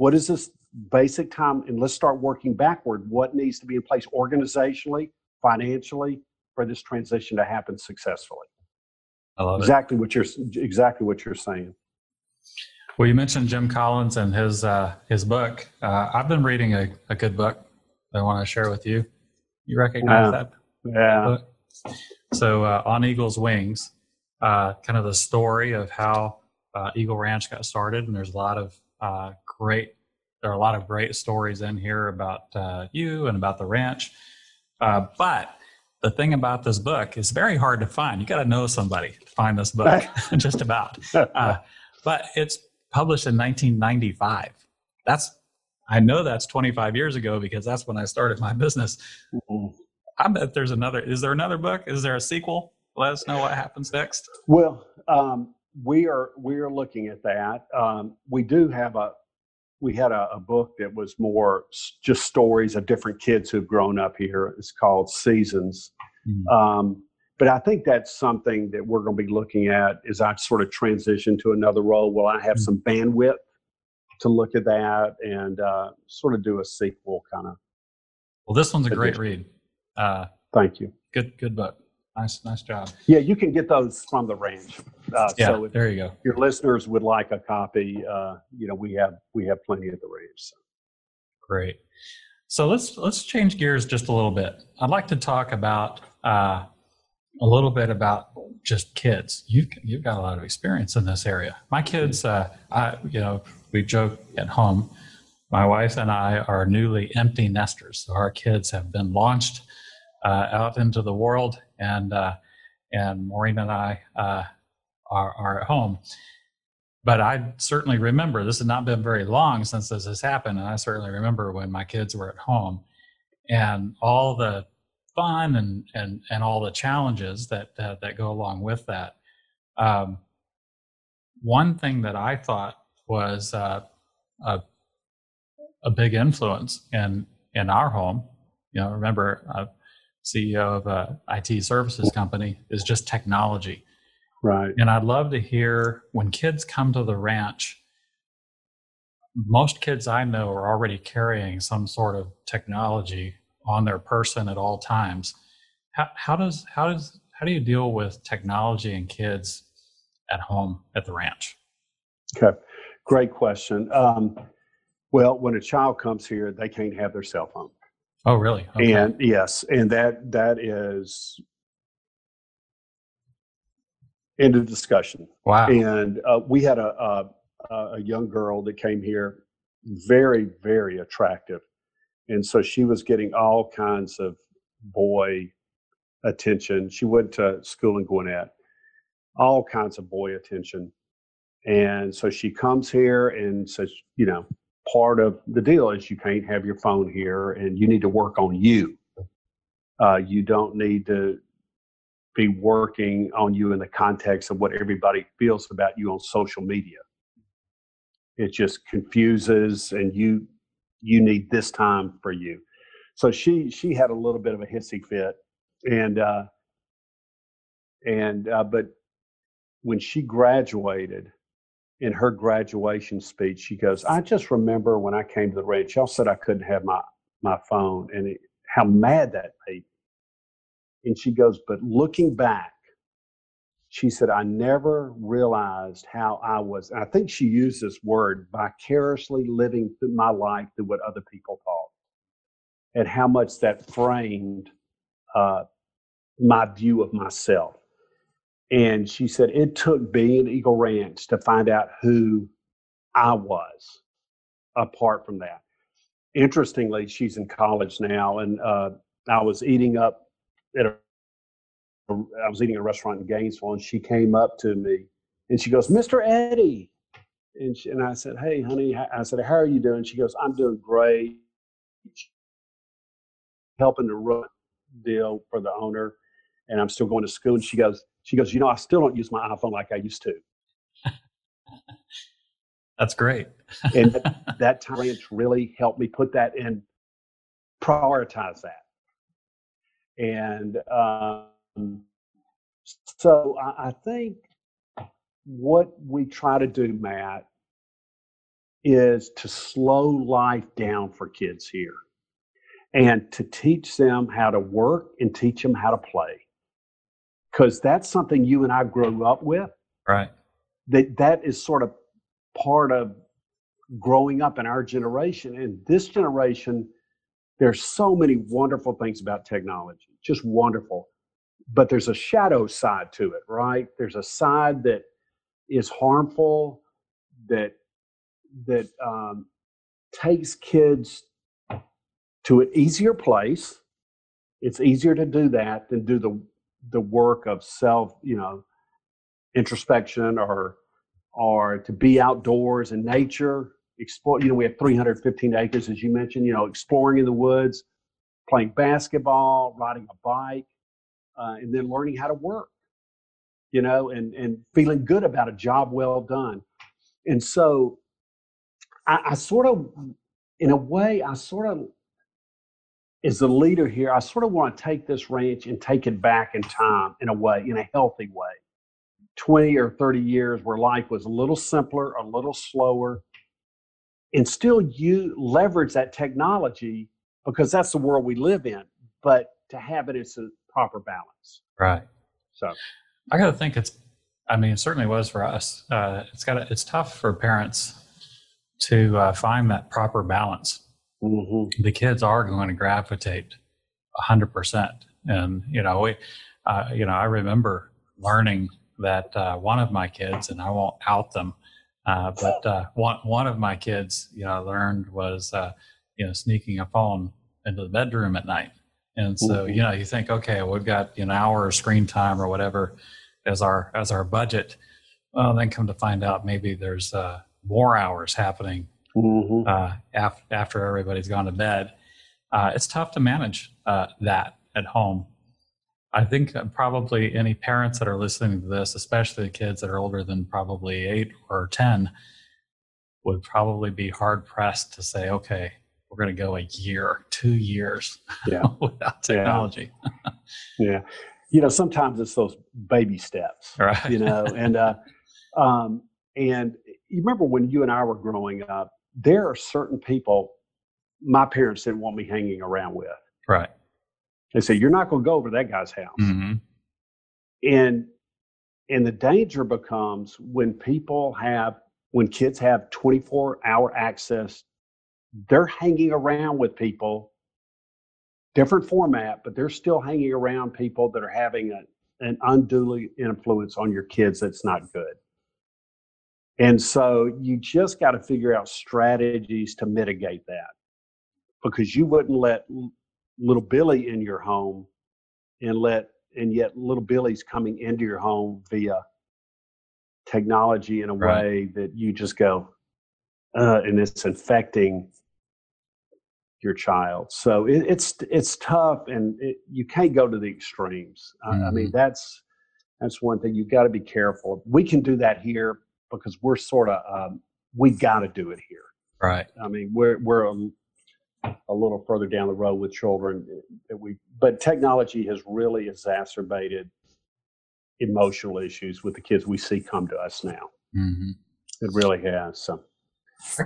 what is this basic time, and let's start working backward. What needs to be in place organizationally, financially, for this transition to happen successfully? I love it. Exactly what you're exactly what you're saying. Well, you mentioned Jim Collins and his uh, his book. Uh, I've been reading a, a good book that I want to share with you. You recognize Yeah. that Yeah. book? So, uh, on Eagle's Wings, uh, kind of the story of how uh, Eagle Ranch got started, and there's a lot of uh, great there are a lot of great stories in here about uh, you and about the ranch. Uh, but the thing about this book is very hard to find. You got to know somebody to find this book, just about. Uh, but it's published in 1995. That's I know that's 25 years ago because that's when I started my business. Mhm. I bet there's another. Is there another book? Is there a sequel? Let us know what happens next. Well, um, we are we are looking at that. Um, we do have a we had a, a book that was more just stories of different kids who've grown up here. It's called Seasons. Um, but I think that's something that we're going to be looking at as I sort of transition to another role. Will I have Mm. some bandwidth to look at that and uh, sort of do a sequel kind of? Well, this one's a great read. Uh, Thank you. good, good book. Nice, nice job. Yeah, you can get those from the ranch. Uh, Yeah, so if there you go. your listeners would like a copy, uh, you know, we have we have plenty at the ranch. So. Great. So let's let's change gears just a little bit. I'd like to talk about uh, a little bit about just kids. You you've got a lot of experience in this area. My kids, uh, I you know, we joke at home. My wife and I are newly empty nesters, so our kids have been launched uh, out into the world, and uh, and Maureen and I uh, are are at home but I certainly remember this has not been very long since this has happened, and I certainly remember when my kids were at home and all the fun and and and all the challenges that that, go along with that. Um, one thing that I thought was uh, a a big influence in in our home. You know, remember uh, CEO of a IT services company, is just technology. Right. And I'd love to hear when kids come to the ranch, most kids I know are already carrying some sort of technology on their person at all times. How, how does how does how do you deal with technology and kids at home at the ranch? Okay, great question. Um, well, when a child comes here, they can't have their cell phone. Oh, really? Okay. And yes, and that that is end of discussion. wow. And uh, we had a, a a young girl that came here, very very attractive, and so she was getting all kinds of boy attention. She went to school in Gwinnett, all kinds of boy attention, and so she comes here and says, you know, part of the deal is you can't have your phone here, and you need to work on you. Uh, you don't need to be working on you in the context of what everybody feels about you on social media. It just confuses, and you you need this time for you. So she she had a little bit of a hissy fit, and uh, and uh, but when she graduated, in her graduation speech, she goes, "I just remember when I came to the ranch, y'all said I couldn't have my my phone, and it, how mad that made." me." And she goes, "But looking back." She said, I never realized how I was, I think she used this word, vicariously living through my life through what other people thought, and how much that framed uh, my view of myself. And she said, it took being Eagle Ranch to find out who I was apart from that. Interestingly, she's in college now, and uh, I was eating up at a I was eating at a restaurant in Gainesville, and she came up to me and she goes, "Mr. Eddie," and she, and I said, "Hey, honey," I said, "How are you doing?" She goes, "I'm doing great." Helping to run deal for the owner, and I'm still going to school. And she goes, she goes, "You know, I still don't use my iPhone like I used to." That's great. and that, that time really helped me put that in, prioritize that, and. Um, so I, I think what we try to do, Matt, is to slow life down for kids here and to teach them how to work and teach them how to play. Because that's something you and I grew up with. Right. That that is sort of part of growing up in our generation. And this generation, there's so many wonderful things about technology, just wonderful but there's a shadow side to it, right? There's a side that is harmful, that that um, takes kids to an easier place. It's easier to do that than do the the work of self, you know, introspection or or to be outdoors in nature. Explore. You know, we have 315 acres, as you mentioned. You know, exploring in the woods, playing basketball, riding a bike uh, and then learning how to work, you know, and, and feeling good about a job well done. And so I, I sort of, in a way, I sort of, as the leader here, I sort of want to take this ranch and take it back in time in a way, in a healthy way. 20 or 30 years where life was a little simpler, a little slower, and still you leverage that technology because that's the world we live in, but to have it as a proper balance. Right. So I got to think it's, I mean, it certainly was for us. Uh, it's got it's tough for parents to uh, find that proper balance. Mm-hmm. The kids are going to gravitate hundred percent. And, you know, we, uh, you know, I remember learning that uh, one of my kids, and I won't out them, uh, but uh, one one of my kids, you know, I learned was, uh, you know, sneaking a phone into the bedroom at night. And so, Mhm. you know, you think, okay, we've got an hour of screen time or whatever as our as our budget. Well, then come to find out, maybe there's uh, more hours happening Mm-hmm. uh, af- after everybody's gone to bed. Uh, it's tough to manage uh, that at home. I think probably any parents that are listening to this, especially the kids that are older than probably eight or 10, would probably be hard pressed to say, okay, we're going to go a year, two years Yeah. without technology. Yeah. You know, sometimes it's those baby steps, Right. you know, and, uh, um, and you remember when you and I were growing up, there are certain people my parents didn't want me hanging around with. Right. They said, You're not going to go over to that guy's house. hmm And and the danger becomes when people have when kids have 24 hour access, they're hanging around with people, different format, but they're still hanging around people that are having a, an unduly influence on your kids that's not good. And so you just got to figure out strategies to mitigate that because you wouldn't let little Billy in your home and let and yet little Billy's coming into your home via technology in a Right. way that you just go, uh, and it's infecting your child. So it, it's it's tough, and it, you can't go to the extremes. I, I mean, that's that's one thing you've got to be careful. We can do that here because we're sort of um, we got to do it here. Right. I mean, we're we're a, a little further down the road with children that we, but technology has really exacerbated emotional issues with the kids we see come to us now. hmm It really has. So,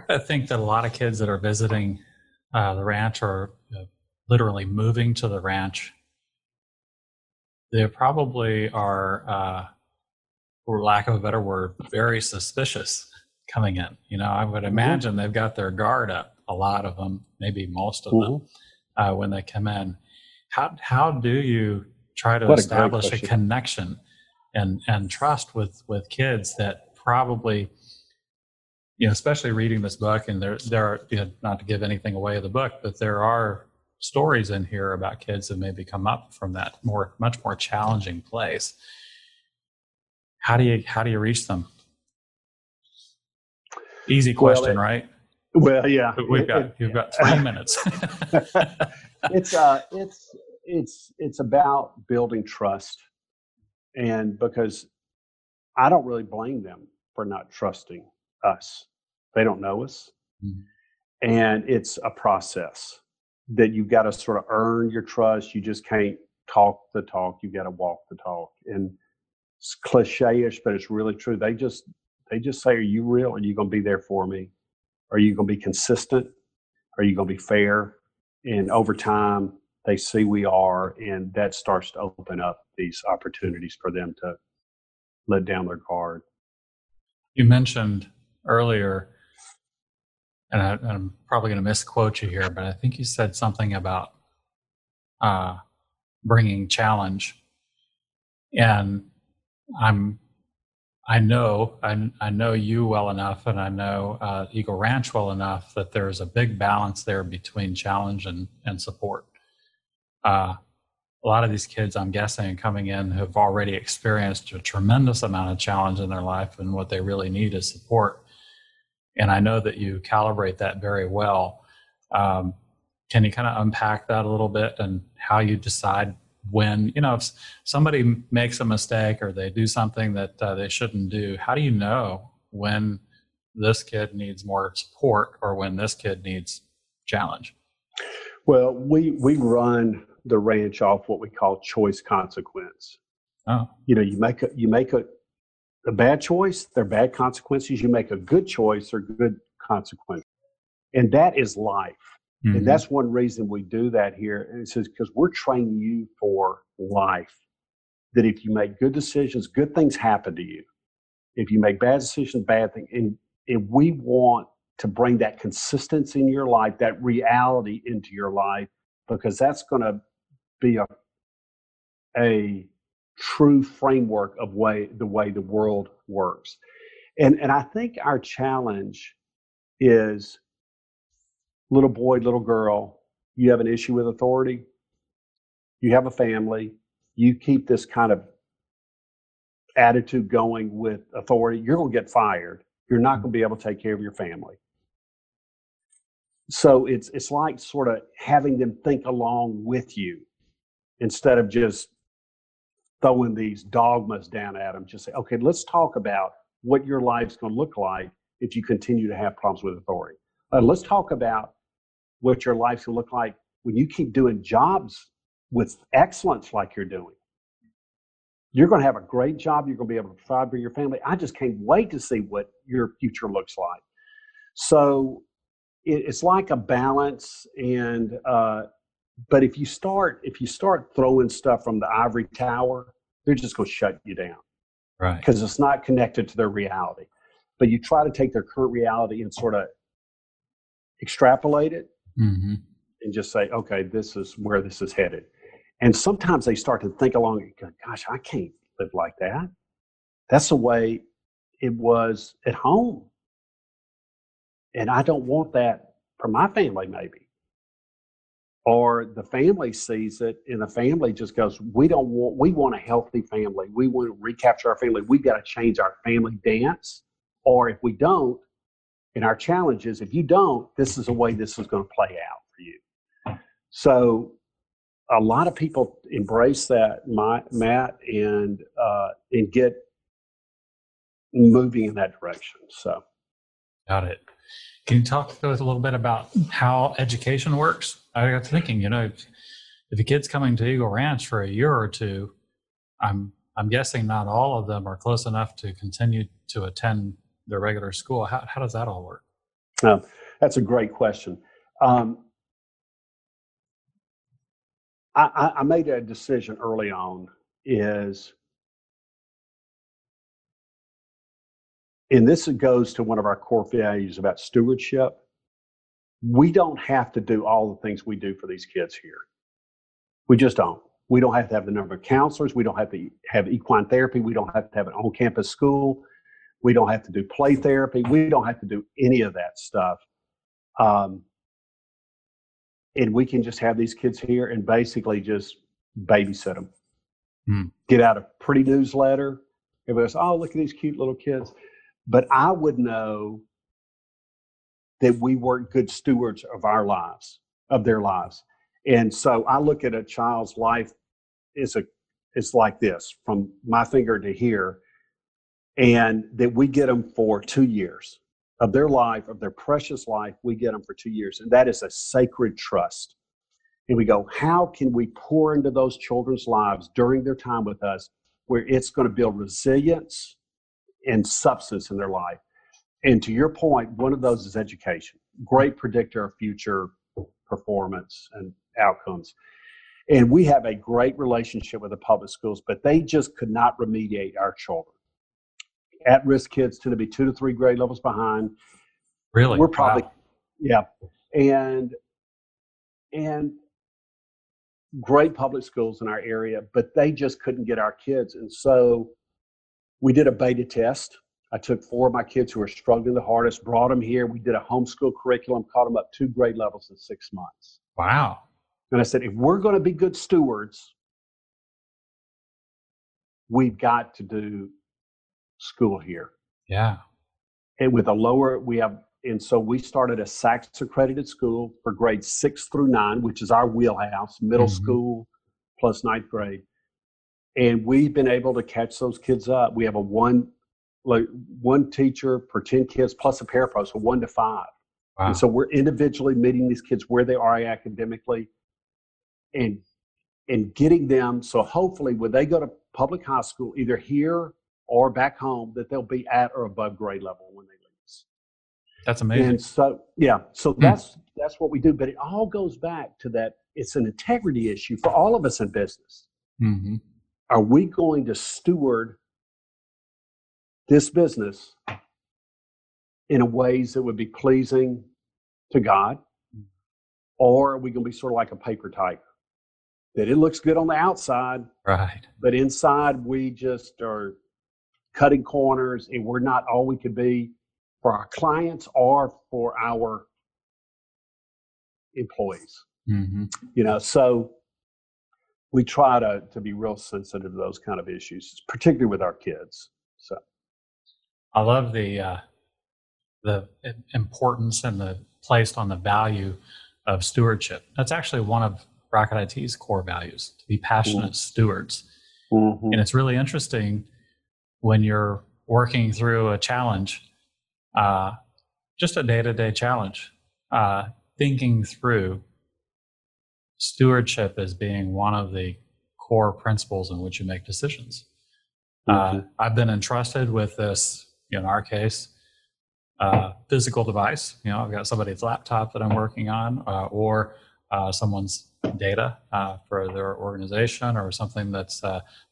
I think that a lot of kids that are visiting uh, the ranch are uh, literally moving to the ranch. They probably are, uh, for lack of a better word, very suspicious coming in. You know, I would imagine they've got their guard up. A lot of them, maybe most of them, uh, when they come in. How how do you try to What establish a question. connection and and trust with with kids that probably you know especially reading this book and there there are you know, not to give anything away of the book but there are stories in here about kids that maybe come up from that more much more challenging place how do you how do you reach them easy Well, question it- right well, yeah, But we've got it- you've got three minutes it's uh, it's it's it's about building trust, and because I don't really blame them for not trusting us. They don't know us, Mhm. and it's a process that you've got to sort of earn your trust. You just can't talk the talk. You got to walk the talk, and cliche-ish, but it's really true. They just they just say, "Are you real? Are you going to be there for me? Are you going to be consistent? Are you going to be fair?" and over time they see we are and that starts to open up these opportunities for them to let down their guard You mentioned earlier, and I, I'm probably going to misquote you here, but I think you said something about uh, bringing challenge, and I'm, I know, I, I know you well enough, and I know uh, Eagle Ranch well enough that there's a big balance there between challenge and and support. Uh, a lot of these kids, I'm guessing, coming in have already experienced a tremendous amount of challenge in their life, and what they really need is support. And I know that you calibrate that very well. Um, can you kind of unpack that a little bit and how you decide when, you know, if somebody makes a mistake or they do something that uh, they shouldn't do, how do you know when this kid needs more support or when this kid needs challenge? well we we run the ranch off what we call choice consequence. Oh, you know you make a you make a a bad choice they're bad consequences. You make a good choice they're good consequences. And that is life mhm. And that's one reason we do that here. And it says, because we're training you for life. That if you make good decisions, good things happen to you. If you make bad decisions, bad things. And, and we want to bring that consistency in your life, that reality into your life, because that's going to be a, a true framework of way the way the world works. And and I think our challenge is little boy, little girl, you have an issue with authority, you have a family, you keep this kind of attitude going with authority, you're going to get fired. You're not going to be able to take care of your family. So it's it's like sort of having them think along with you instead of just throwing these dogmas down at them. Just say, okay, let's talk about what your life's going to look like if you continue to have problems with authority. Uh, let's talk about what your life's going to look like when you keep doing jobs with excellence like you're doing. You're going to have a great job. You're going to be able to provide for your family. I just can't wait to see what your future looks like. So it, it's like a balance, and uh, but if you start if you start throwing stuff from the ivory tower, they're just going to shut you down, right? Because it's not connected to their reality. But you try to take their current reality and sort of extrapolate it mm-hmm. and just say, okay, this is where this is headed. And sometimes they start to think along gosh, I can't live like that. That's the way it was at home. And I don't want that for my family, maybe. Or the family sees it and the family just goes, We don't want, we want a healthy family. We want to recapture our family. We've got to change our family dance. Or if we don't, and our challenge is if you don't, this is the way this is going to play out for you. So a lot of people embrace that, Matt, and uh, and get moving in that direction. So, got it. Can you talk to us a little bit about how education works? I got thinking, you know, if, if a kid's coming to Eagle Ranch for a year or two, I'm I'm guessing not all of them are close enough to continue to attend their regular school. How how does that all work? Um, that's a great question. Um, I, I made a decision early on is and this goes to one of our core values about stewardship. We don't have to do all the things we do for these kids here. We just don't. We don't have to have the number of counselors. We don't have to have equine therapy. We don't have to have an on campus school. We don't have to do play therapy. We don't have to do any of that stuff. Um, and we can just have these kids here and basically just babysit them. Hmm. Get out a pretty newsletter. Everybody goes, oh, look at these cute little kids. But I would know that we weren't good stewards of our lives, of their lives. And so I look at a child's life as a it's like this from my finger to here, and that we get them for two years of their life, of their precious life, we get them for two years. And that is a sacred trust. And we go, how can we pour into those children's lives during their time with us where it's going to build resilience and substance in their life? And to your point, one of those is education. Great predictor of future performance and outcomes. And we have a great relationship with the public schools, but they just could not remediate our children at risk kids tend to be two to three grade levels behind. Really? We're probably, wow. yeah. And, and great public schools in our area, but they just couldn't get our kids. And so we did a beta test. I took four of my kids who were struggling the hardest, brought them here. We did a homeschool curriculum, caught them up two grade levels in six months. Wow. And I said, if we're going to be good stewards, we've got to do school here. Yeah. And with a lower, we have, and so we started a SACS accredited school for grades six through nine, which is our wheelhouse, middle mm-hmm. school plus ninth grade. And we've been able to catch those kids up. We have a one, like one teacher per 10 kids plus a parapro, so one to five. Wow. And so we're individually meeting these kids where they are academically and and getting them so hopefully when they go to public high school, either here or back home that they'll be at or above grade level when they leave us. That's amazing. And so, yeah, so hmm. that's that's what we do. But it all goes back to that. It's an integrity issue for all of us in business. Mm-hmm. Are we going to steward this business in a ways that would be pleasing to God, or are we going to be sort of like a paper tiger? That it looks good on the outside, right? But inside, we just are cutting corners, and we're not all we could be for our clients or for our employees. Mm-hmm. You know, so we try to to be real sensitive to those kind of issues, particularly with our kids. So, I love the uh, the importance and the placed on the value of stewardship. That's actually one of Rocket IT's core values: to be passionate mm-hmm. stewards. Mm-hmm. And it's really interesting when you're working through a challenge, uh, just a day to day challenge. Uh, thinking through stewardship as being one of the core principles in which you make decisions. Uh, mm-hmm. Uh, I've been entrusted with this, in our case, uh, physical device. You know, I've got somebody's laptop that I'm working on, uh, or uh, someone's data uh, for their organization, or something that's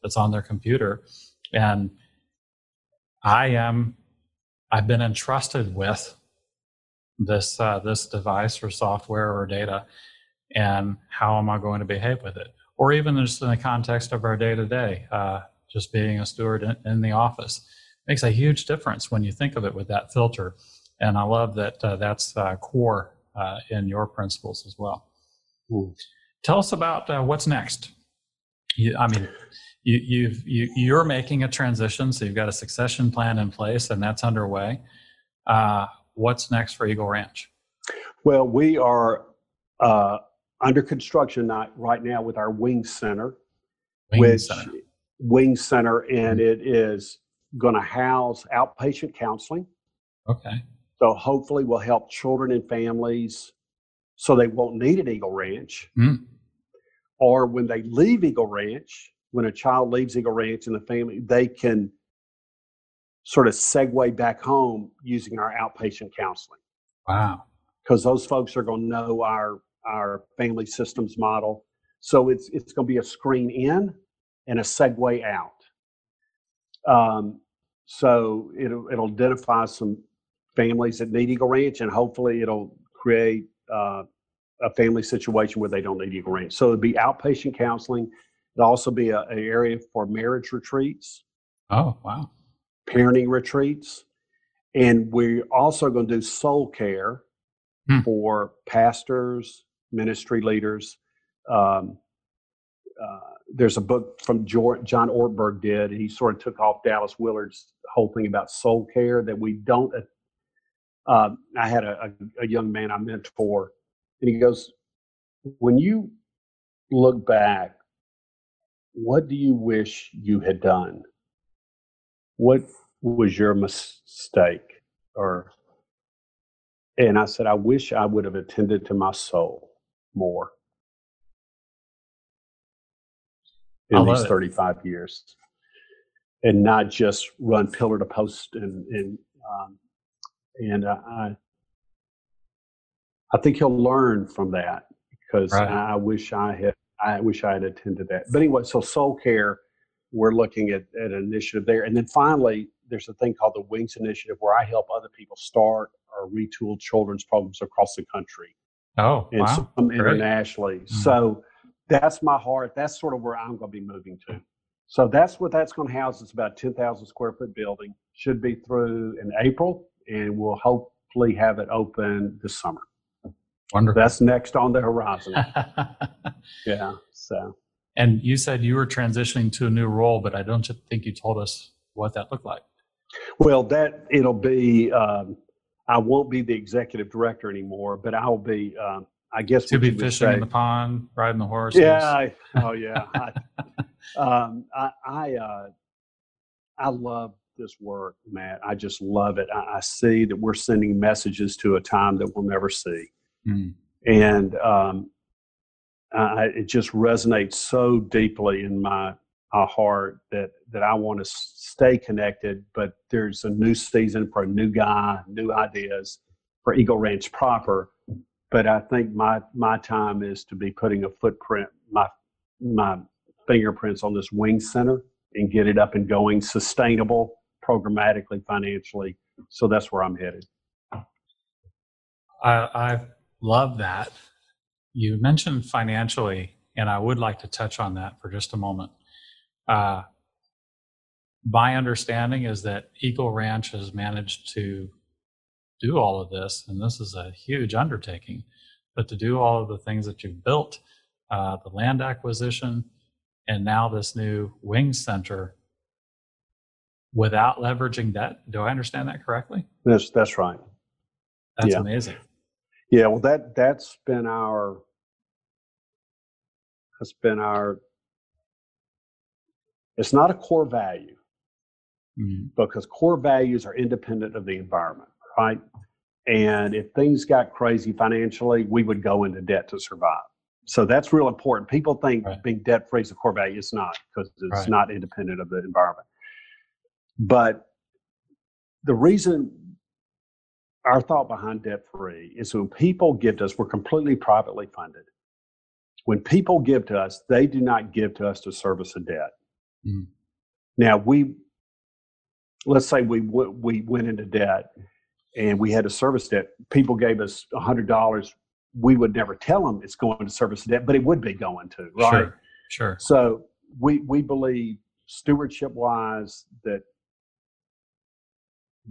that's on their computer, and I am. I've been entrusted with this this device or software or data, and how am I going to behave with it? Or even just in the context of our day to day, just being a steward in, in, the office makes a huge difference when you think of it with that filter. And I love that uh, that's uh, core uh, in your principles as well. Ooh. Tell us about uh, what's next. You, I mean, you, you've, you, you're making a transition, so you've got a succession plan in place, and that's underway. Uh, what's next for Eagle Ranch? Well, we are uh, under construction right now with our Wing Center, Wing which Center. Wing Center, and mm-hmm. it is going to house outpatient counseling. Okay. So hopefully, we'll help children and families so they won't need an Eagle Ranch. Mm. Or when they leave Eagle Ranch, when a child leaves Eagle Ranch and the family, they can sort of segue back home using our outpatient counseling. Wow. Because those folks are going to know our our family systems model. So it's it's going to be a screen in and a segue out. Um, so it'll, it'll identify some families that need Eagle Ranch, and hopefully it'll create uh, a family situation where they don't need Eagle Ranch. So it'd be outpatient counseling. It'll also be an area for marriage retreats. Oh, wow. Parenting retreats. And we're also going to do soul care hmm. for pastors, ministry leaders, um, uh, there's a book from John Ortberg did. He sort of took off Dallas Willard's whole thing about soul care that we don't. Uh, I had a, a, a young man I mentor, and he goes, "When you look back, what do you wish you had done? What was your mistake?" Or, and I said, "I wish I would have attended to my soul more." in these 35 years and not just run pillar to post and and um, and I I think he'll learn from that because right. I wish I had I wish I had attended that. But anyway, so soul care, we're looking at, at an initiative there, and then finally there's a thing called the Wings Initiative where I help other people start or retool children's programs across the country. Oh, and wow. some internationally. Mm-hmm. So that's my heart. That's sort of where I'm going to be moving to. So that's what that's going to house. It's about 10,000 square foot building. Should be through in April, and we'll hopefully have it open this summer. Wonderful. That's next on the horizon. yeah. So. And you said you were transitioning to a new role, but I don't think you told us what that looked like. Well, that it'll be. Um, I won't be the executive director anymore, but I'll be um, I guess to be fishing in the pond, riding the horses. Yeah. I, oh yeah. I, um, I, I, uh, I love this work, Matt. I just love it. I, I, see that we're sending messages to a time that we'll never see, mm. and um, I, it just resonates so deeply in my, my heart that that I want to stay connected. But there's a new season for a new guy, new ideas for Eagle Ranch proper but I think my my time is to be putting a footprint, my my fingerprints on this wing center and get it up and going, sustainable, programmatically, financially. So that's where I'm headed. I, I love that. You mentioned financially, and I would like to touch on that for just a moment. Uh, my understanding is that Eagle Ranch has managed to do all of this, and this is a huge undertaking, but to do all of the things that you've built, uh, the land acquisition, and now this new wing center without leveraging debt. Do I understand that correctly? That's that's right. That's yeah. amazing. Yeah, well that that's been our that's been our it's not a core value mm-hmm. because core values are independent of the environment right? And if things got crazy financially, we would go into debt to survive. So that's real important. People think right. being debt free is a core value. It's not because it's right. not independent of the environment. But the reason our thought behind debt free is when people give to us, we're completely privately funded. When people give to us, they do not give to us to service a debt. Mm. Now we, let's say we we went into debt and we had to service debt. People gave us a hundred dollars. We would never tell them it's going to service debt, but it would be going to, right? Sure. Sure. So we we believe stewardship wise that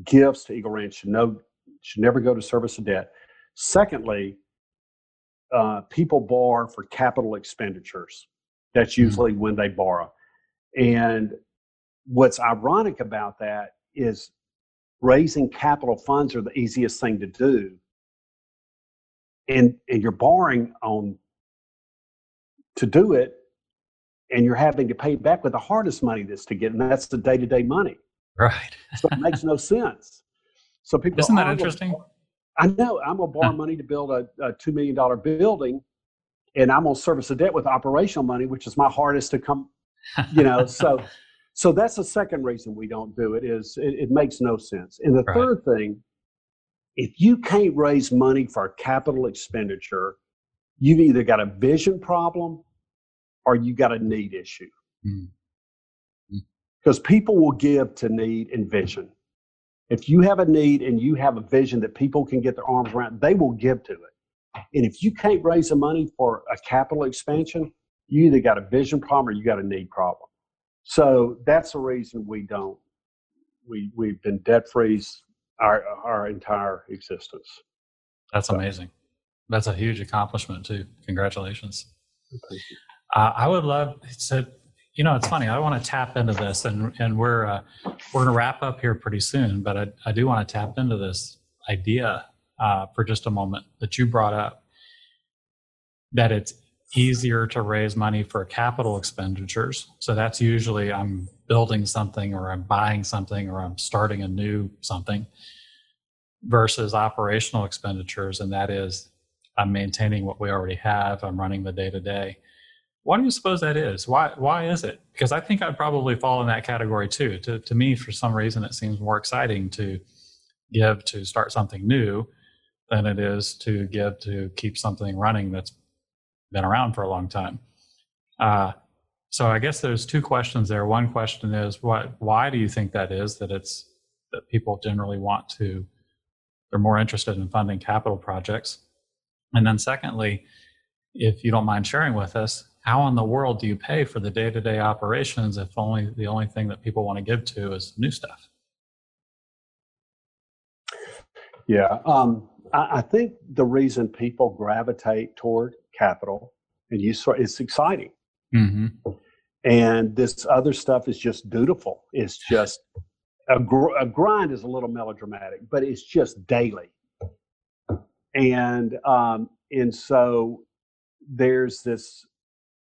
gifts to Eagle Ranch should no should never go to service a debt. Secondly, uh, people borrow for capital expenditures. That's mm-hmm. usually mm-hmm. when they borrow. And what's ironic about that is raising capital funds are the easiest thing to do. And, and you're borrowing on to do it, and you're having to pay back with the hardest money that's to get, and that's the day to day money. Right. so it makes no sense. So people isn't that interesting? I know I'm gonna borrow money to build a, a two million dollar building, and I'm gonna service the debt with operational money, which is my hardest to come. You know, so so that's the second reason we don't do it is it, it makes no sense. And the right. third thing, if you can't raise money for a capital expenditure, you've either got a vision problem or you got a need issue. Mm because people will give to need and vision. If you have a need and you have a vision that people can get their arms around, they will give to it. And if you can't raise the money for a capital expansion, you either got a vision problem or you got a need problem. So that's the reason we don't. We we've been debt free our our entire existence. That's so. amazing. That's a huge accomplishment too. Congratulations. Uh, I would love to you know, it's funny. I want to tap into this, and and we're uh, we're going to wrap up here pretty soon. But I, I do want to tap into this idea uh, for just a moment that you brought up that it's easier to raise money for capital expenditures. So that's usually I'm building something, or I'm buying something, or I'm starting a new something, versus operational expenditures, and that is I'm maintaining what we already have. I'm running the day to day why do you suppose that is? Why why is it? Because I think I'd probably fall in that category too. To to me, for some reason, it seems more exciting to give to start something new than it is to give to keep something running that's been around for a long time. Uh, so I guess there's two questions there. One question is what why do you think that is that it's that people generally want to they're more interested in funding capital projects. And then secondly, if you don't mind sharing with us, how in the world do you pay for the day-to-day operations if only the only thing that people want to give to is new stuff? Yeah um, I, I, think the reason people gravitate toward capital and you saw it's exciting. Mm-hmm. and this other stuff is just dutiful. It's just a, gr- a grind is a little melodramatic but it's just daily. And um, and so there's this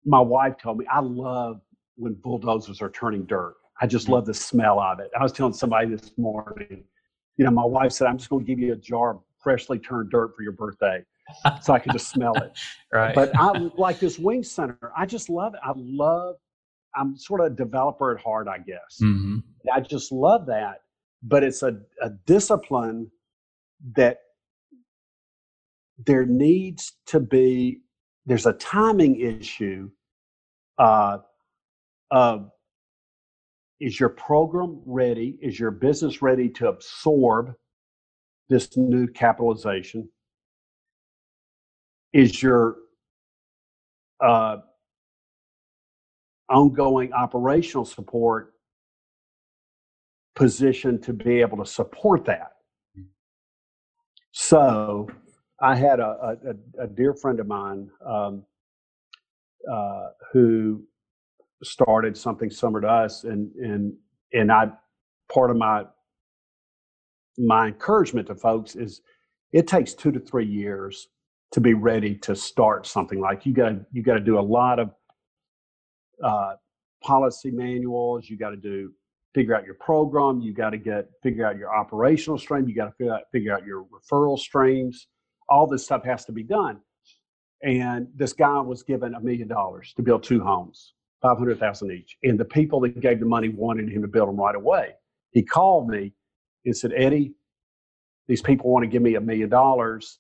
my wife told me I love when bulldozers are turning dirt. I just love the smell of it. I was telling somebody this morning, you know, my wife said, I'm just going to give you a jar of freshly turned dirt for your birthday so I can just smell it. right. But I like this wing center. I just love it. I love, I'm sort of a developer at heart, I guess. Mm-hmm. I just love that. But it's a, a discipline that there needs to be, there's a timing issue uh, uh, is your program ready? Is your business ready to absorb this new capitalization? Is your uh, ongoing operational support positioned to be able to support that? So, I had a, a, a dear friend of mine um, uh, who started something similar to us, and and and I part of my my encouragement to folks is it takes two to three years to be ready to start something like you got you got to do a lot of uh, policy manuals you got to do figure out your program. You got to get figure out your operational stream. You got to figure out, figure out your referral streams. All this stuff has to be done. And this guy was given a million dollars to build two homes, five hundred thousand each. And the people that gave the money wanted him to build them right away. He called me and said, Eddie, these people want to give me a million dollars.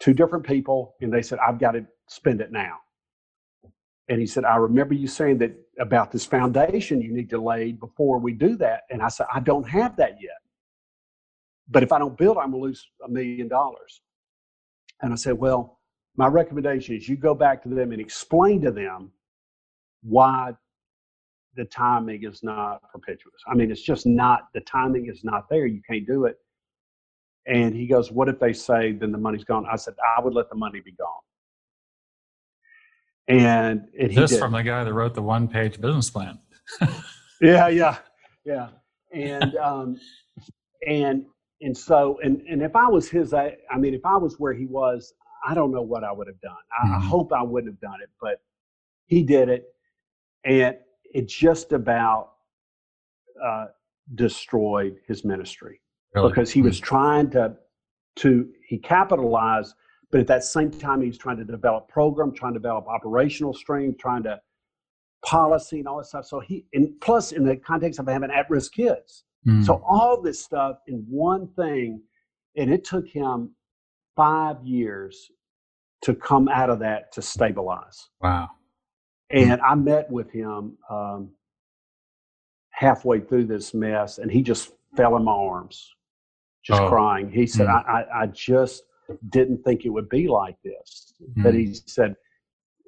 Two different people, and they said, I've got to spend it now. And he said, I remember you saying that about this foundation you need to lay before we do that. And I said, I don't have that yet. But if I don't build, I'm going to lose a million dollars. And I said, Well, my recommendation is you go back to them and explain to them why the timing is not propitious. I mean, it's just not, the timing is not there. You can't do it. And he goes, What if they say then the money's gone? I said, I would let the money be gone. And, and this did. from the guy that wrote the one page business plan. yeah, yeah, yeah. And, um, and, and so, and, and if I was his, I, I mean, if I was where he was, I don't know what I would have done. I, mm-hmm. I hope I wouldn't have done it, but he did it. And it just about uh, destroyed his ministry really? because he mm-hmm. was trying to, to, he capitalized but at that same time, he's trying to develop program, trying to develop operational stream, trying to policy and all that stuff. So he, and plus in the context of having at-risk kids. Mm. So all this stuff in one thing, and it took him five years to come out of that to stabilize. Wow. And I met with him um, halfway through this mess, and he just fell in my arms, just oh. crying. He said, mm. I, I, I just didn't think it would be like this. But he said,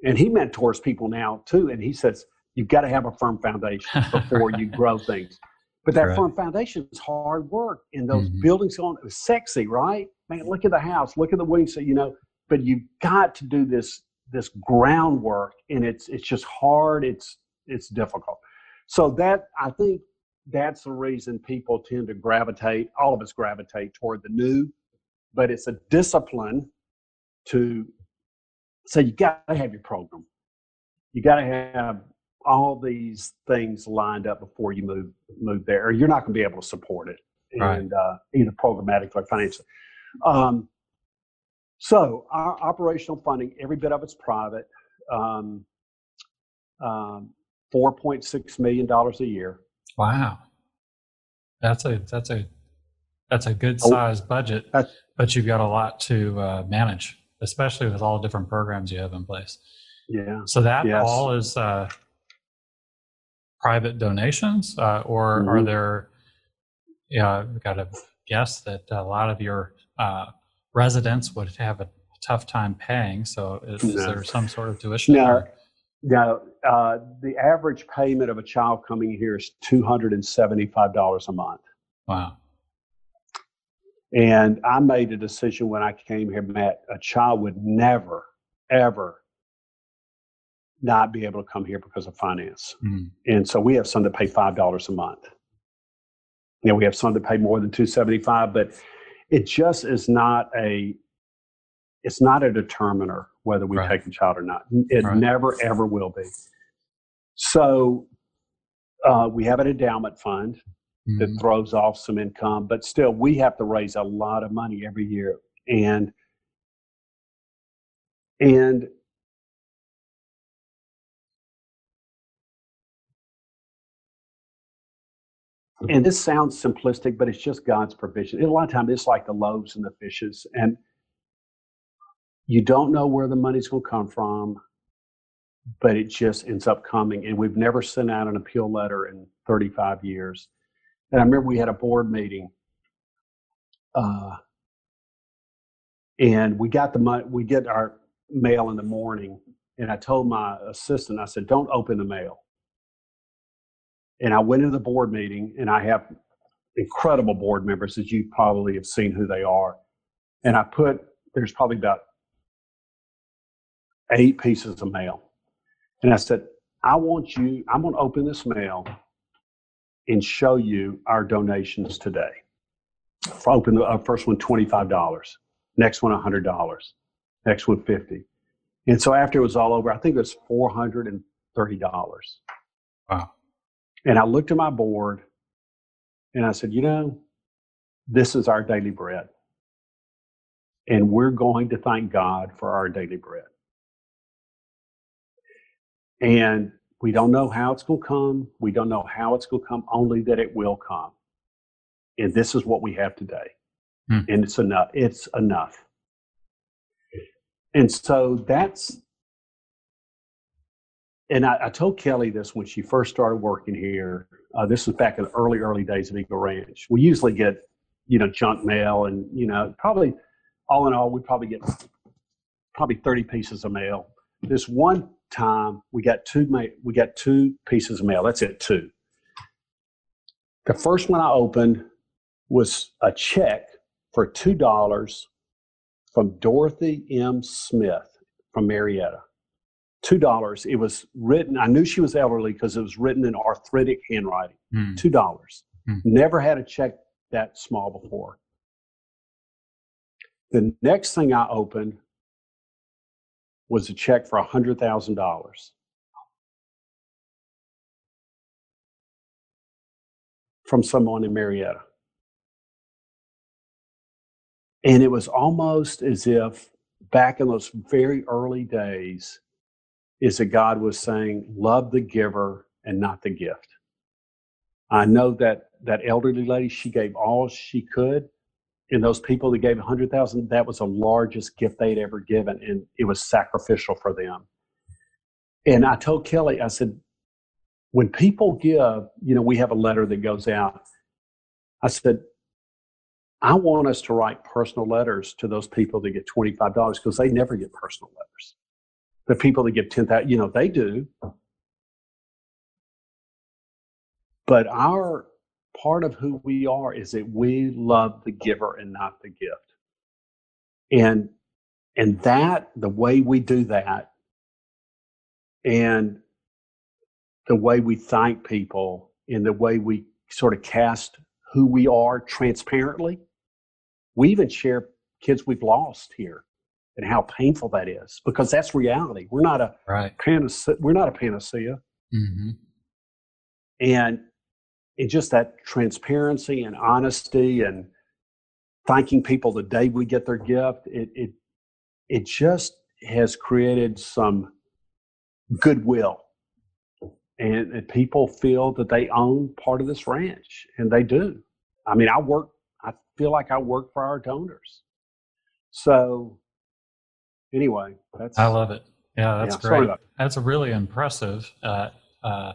and he mentors people now too. And he says, you've got to have a firm foundation before you grow things. But that right. firm foundation is hard work. And those mm-hmm. buildings on it was sexy, right? Man, look at the house, look at the wings, So you know. But you've got to do this this groundwork, and it's it's just hard. It's it's difficult. So that I think that's the reason people tend to gravitate. All of us gravitate toward the new but it's a discipline to say you got to have your program. You got to have all these things lined up before you move move there, or you're not going to be able to support it, right. and uh, either programmatically or financially. Um, so our operational funding, every bit of it's private. Um, um, Four point six million dollars a year. Wow, that's a that's a that's a good sized budget, but you've got a lot to uh, manage, especially with all the different programs you have in place. Yeah. So that yes. all is uh, private donations, uh, or mm-hmm. are there? Yeah, I've got to guess that a lot of your uh, residents would have a tough time paying. So is, no. is there some sort of tuition? No. No, uh, the average payment of a child coming here is two hundred and seventy-five dollars a month. Wow. And I made a decision when I came here, Matt, a child would never, ever not be able to come here because of finance. Mm. And so we have some that pay $5 a month. You know, we have some that pay more than 275, but it just is not a, it's not a determiner whether we right. take a child or not. It right. never, ever will be. So uh, we have an endowment fund mm-hmm. that throws off some income. But still, we have to raise a lot of money every year, and and and this sounds simplistic, but it's just God's provision. a lot of times, it's like the loaves and the fishes, and you don't know where the money's going to come from, but it just ends up coming. And we've never sent out an appeal letter in 35 years. And I remember we had a board meeting, uh, and we got the money. We get our mail in the morning, and I told my assistant, I said, "Don't open the mail." And I went into the board meeting, and I have incredible board members, as you probably have seen who they are. And I put there's probably about eight pieces of mail, and I said, "I want you. I'm going to open this mail." and show you our donations today. Open the uh, first one $25, next one $100, next one 50. And so after it was all over, I think it was $430. Wow. And I looked at my board And I said, you know, this is our daily bread. And we're going to thank God for our daily bread. And we don't know how it's going to come. We don't know how it's going to come, only that it will come. And this is what we have today. Hmm. And it's enough. It's enough. And so that's, and I, I told Kelly this when she first started working here. Uh, this was back in the early, early days of Eagle Ranch. We usually get, you know, junk mail and, you know, probably all in all, we probably get probably 30 pieces of mail. This one time we got two we got two pieces of mail. That's it, two. The first one I opened was a check for two dollars from Dorothy M. Smith from Marietta. Two dollars. It was written. I knew she was elderly because it was written in arthritic handwriting. Mm. Two dollars. Mm. Never had a check that small before. The next thing I opened was a check for $100,000. From someone in Marietta. And it was almost as if back in those very early days, is that God was saying, love the giver and not the gift. I know that that elderly lady, she gave all she could, and those people that gave a hundred thousand, that was the largest gift they'd ever given, and it was sacrificial for them. And I told Kelly, I said, when people give, you know, we have a letter that goes out. I said, I want us to write personal letters to those people that get $25 because they never get personal letters. The people that give 10,000, you know, they do. But our part of who we are is that we love the giver and not the gift. And and that the way we do that and the way we thank people and the way we sort of cast who we are transparently. We even share kids we've lost here and how painful that is because that's reality. We're not a right. panacea. We're not a panacea. Mm-hmm. And and just that transparency and honesty and thanking people the day we get their gift, it it it just has created some goodwill. And, and people feel that they own part of this ranch, and they do. I mean, I work, I feel like I work for our donors. So, anyway, that's. I love it. Yeah, that's yeah, great. That's really impressive. Uh, uh,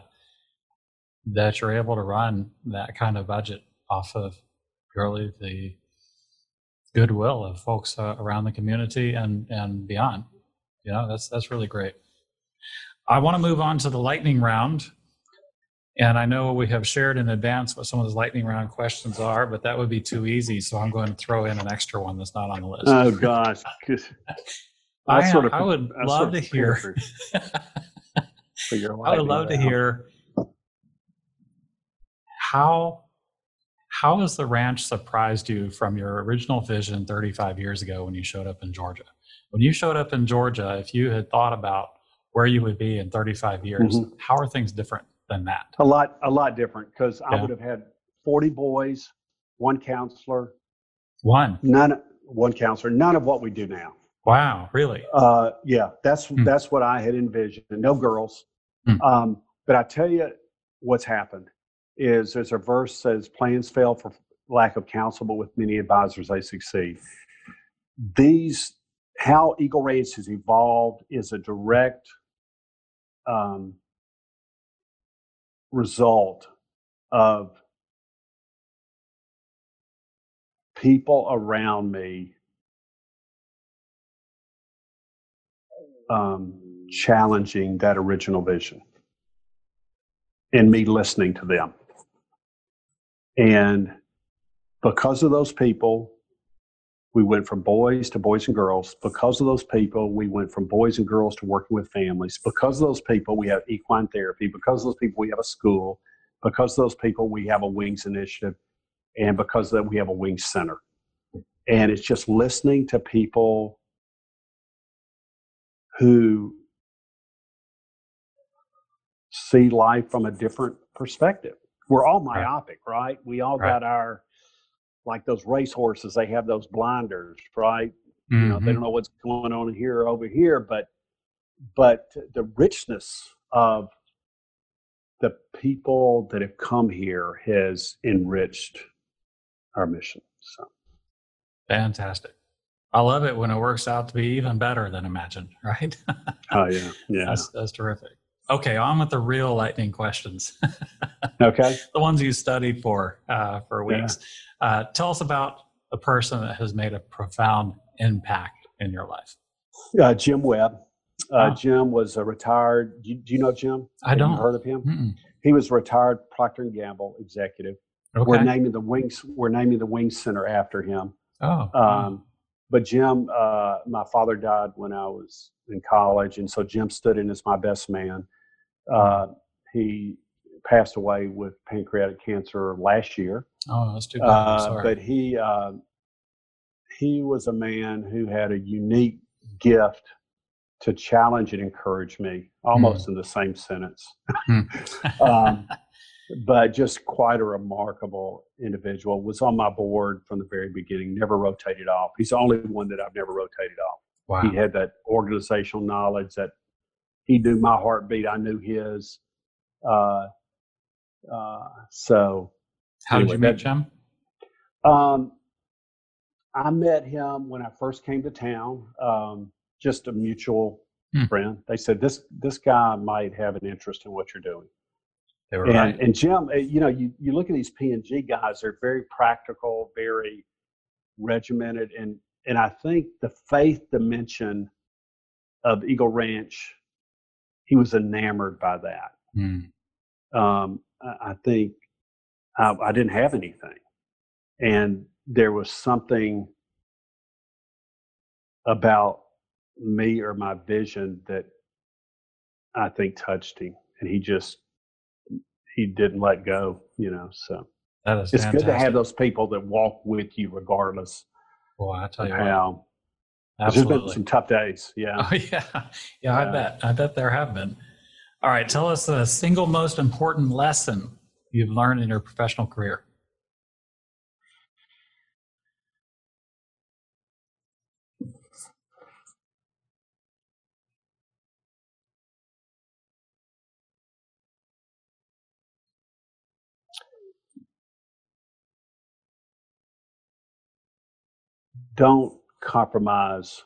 that you're able to run that kind of budget off of purely the goodwill of folks uh, around the community and and beyond. You know, that's that's really great. I want to move on to the lightning round. And I know we have shared in advance what some of those lightning round questions are, but that would be too easy. So I'm going to throw in an extra one that's not on the list. Oh gosh, I, sort of, I would love to hear. I would love to hear how how has the ranch surprised you from your original vision 35 years ago when you showed up in Georgia? When you showed up in Georgia, if you had thought about where you would be in 35 years, mm-hmm. how are things different than that? A lot, a lot different because yeah. I would have had 40 boys, one counselor, one, none, one counselor, none of what we do now. Wow, really? Uh, yeah, that's mm. that's what I had envisioned. No girls, mm. um, but I tell you what's happened is there's a verse says plans fail for lack of counsel, but with many advisors they succeed. These how Eagle Ranch has evolved is a direct um, result of people around me um, challenging that original vision and me listening to them. And because of those people, we went from boys to boys and girls. Because of those people, we went from boys and girls to working with families. Because of those people, we have equine therapy. Because of those people, we have a school. Because of those people, we have a wings initiative. And because of that, we have a wings center. And it's just listening to people who see life from a different perspective we're all myopic, right? We all right. got our like those race horses. They have those blinders, right? Mm-hmm. You know, they mm-hmm. don't know what's going on here or over here, but but the richness of the people that have come here has enriched our mission. So fantastic. I love it when it works out to be even better than imagined, right? oh yeah, yeah. That's, that's terrific. Okay, on with the real lightning questions. okay. The ones you studied for uh, for weeks. Yeah. Uh, tell us about a person that has made a profound impact in your life. Uh, Jim Webb. Uh, oh. Jim was a retired. Do you, do you know Jim? I don't. You heard of him? Mm-mm. He was a retired Procter and Gamble executive. Okay. We're naming the wings. We're naming the Wings Center after him. Oh. Um, but Jim, uh, my father died when I was in college, and so Jim stood in as my best man. Uh, he passed away with pancreatic cancer last year. Oh, that's too bad. Uh, but he uh, he was a man who had a unique gift to challenge and encourage me, almost mm. in the same sentence. Mm. um, but just quite a remarkable individual. Was on my board from the very beginning. Never rotated off. He's the only one that I've never rotated off. Wow. He had that organizational knowledge that he knew my heartbeat. I knew his. Uh, uh, so, how anyway, did you meet Jim? Um, I met him when I first came to town. Um, just a mutual hmm. friend. They said this this guy might have an interest in what you're doing. They were and, right. And Jim, eh, you know, you, you look at these P and G guys; they're very practical, very regimented, and and I think the faith dimension of Eagle Ranch, he was enamored by that. Mm. Um, I think I, I didn't have anything, and there was something about me or my vision that I think touched him, and he just he didn't let go. You know, so that is it's fantastic. good to have those people that walk with you regardless. Well, I tell you how. Absolutely. There's been some tough days. Yeah. Oh yeah. Yeah, I bet. I bet there have been. All right. Tell us the single most important lesson you've learned in your professional career. Don't compromise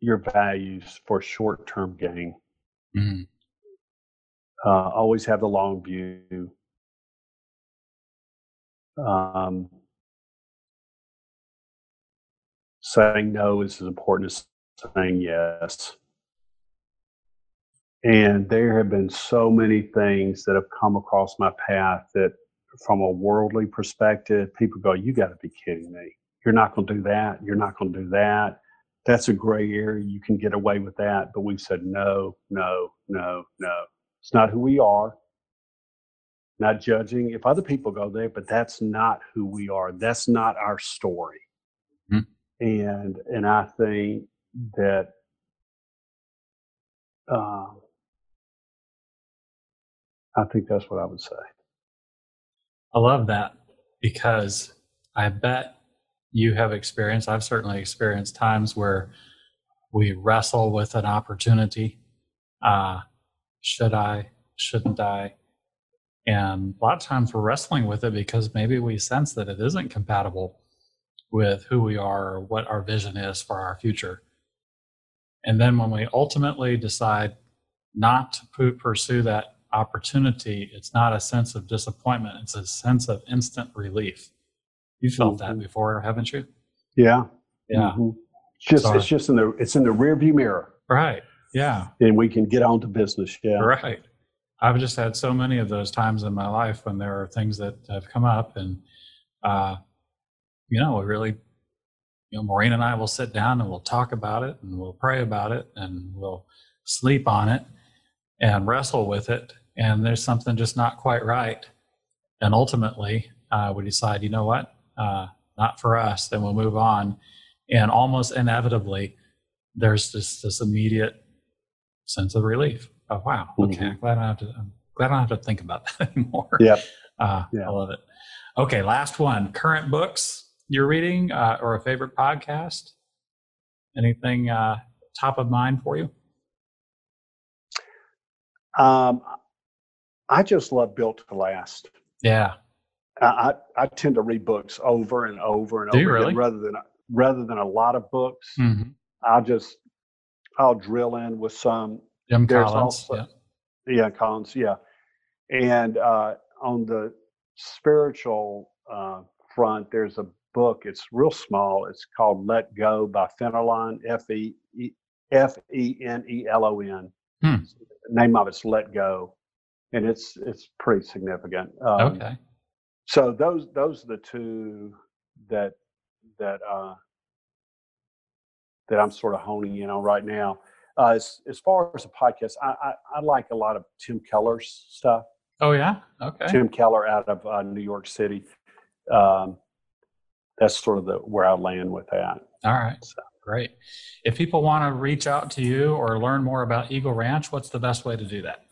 your values for short term gain. Mm-hmm. Uh, always have the long view. Um, saying no is as important as saying yes. And there have been so many things that have come across my path that from a worldly perspective, people go, You got to be kidding me. You're not going to do that. You're not going to do that. That's a gray area. You can get away with that. But we've said, No, no, no, no. It's not who we are. Not judging if other people go there, but that's not who we are. That's not our story. Mm-hmm. And and I think that uh, I think that's what I would say. I love that because I bet you have experienced, I've certainly experienced times where we wrestle with an opportunity. Uh, should I? Shouldn't I? And a lot of times we're wrestling with it because maybe we sense that it isn't compatible with who we are or what our vision is for our future. And then when we ultimately decide not to pursue that opportunity, it's not a sense of disappointment, it's a sense of instant relief. You felt mm-hmm. that before, haven't you? Yeah. Yeah. Mm-hmm. It's just Sorry. it's just in the it's in the rear view mirror. Right. Yeah. And we can get on to business. Yeah. Right. I've just had so many of those times in my life when there are things that have come up and uh you know, we really you know, Maureen and I will sit down and we'll talk about it and we'll pray about it and we'll sleep on it and wrestle with it and there's something just not quite right and ultimately uh, we decide you know what uh, not for us then we'll move on and almost inevitably there's this this immediate sense of relief. Oh wow. Okay. Mhm. I'm glad I have to. I'm glad I don't have to think about that anymore. Yep. Uh, Yeah. I love it. Okay, last one. Current books you're reading uh, or a favorite podcast? Anything uh, top of mind for you? Um, I just love Built to Last. Yeah. I, I, tend to read books over and over and Do you over really? rather than rather than a lot of books. Mhm. I'll just I'll drill in with some Jim There's Collins. also- yeah. yeah Collins yeah, and uh, on the spiritual uh, front, there's a book. It's real small. It's called Let Go by Fenelon F E E- F E N E L O N. Hmm. Name of it's Let Go, and it's it's pretty significant. Um, Okay. so those those are the two that that uh, that I'm sort of honing in on right now. Uh, as as far as a podcast, I, I I like a lot of Tim Keller's stuff. Oh yeah. Okay. Tim Keller out of uh, New York City. Um, that's sort of the where I land with that. All right. so. Great. If people want to reach out to you or learn more about Eagle Ranch, what's the best way to do that?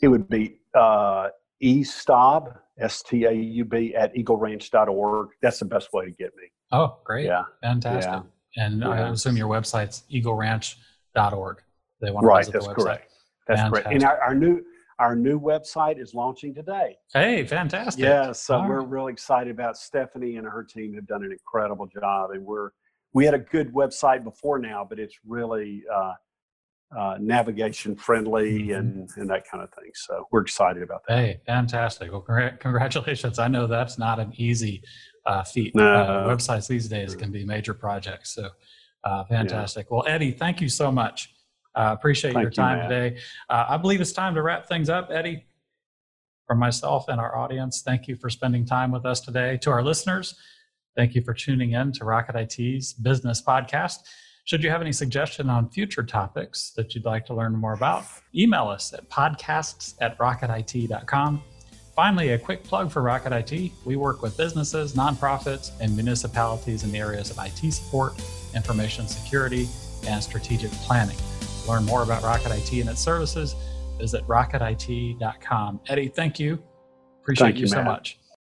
It would be uh, eStaub, S T A U B, at eagleranch.org. That's the best way to get me. Oh, great. Yeah. Fantastic. And I assume your website's eagleranch.org. They want to Right, visit that's the website. Right, that's correct. That's correct. And our, our new our new website is launching today. Hey, fantastic. Yeah, so All we're right. really excited about Stephanie and her team have done an incredible job, and we're we had a good website before now, but it's really uh, uh, navigation friendly Mhm. and and that kind of thing. So we're excited about that. Hey, fantastic. Well, congr- congratulations. I know that's not an easy uh, feat. No. Uh, websites these days can be major projects. So uh, fantastic. Well, Eddie, thank you so much. Uh, appreciate your Thank you, time Matt. today. Uh, I believe it's time to wrap things up, Eddie. For myself and our audience, thank you for spending time with us today. To our listeners, thank you for tuning in to Rocket IT's business podcast. Should you have any suggestion on future topics that you'd like to learn more about, email us at podcasts at rocketit.com. Finally, a quick plug for Rocket IT. We work with businesses, nonprofits, and municipalities in the areas of IT support, information security, and strategic planning. To learn more about Rocket IT and its services, visit rocketit.com. Eddie, thank you. Appreciate Thank you, you, so much.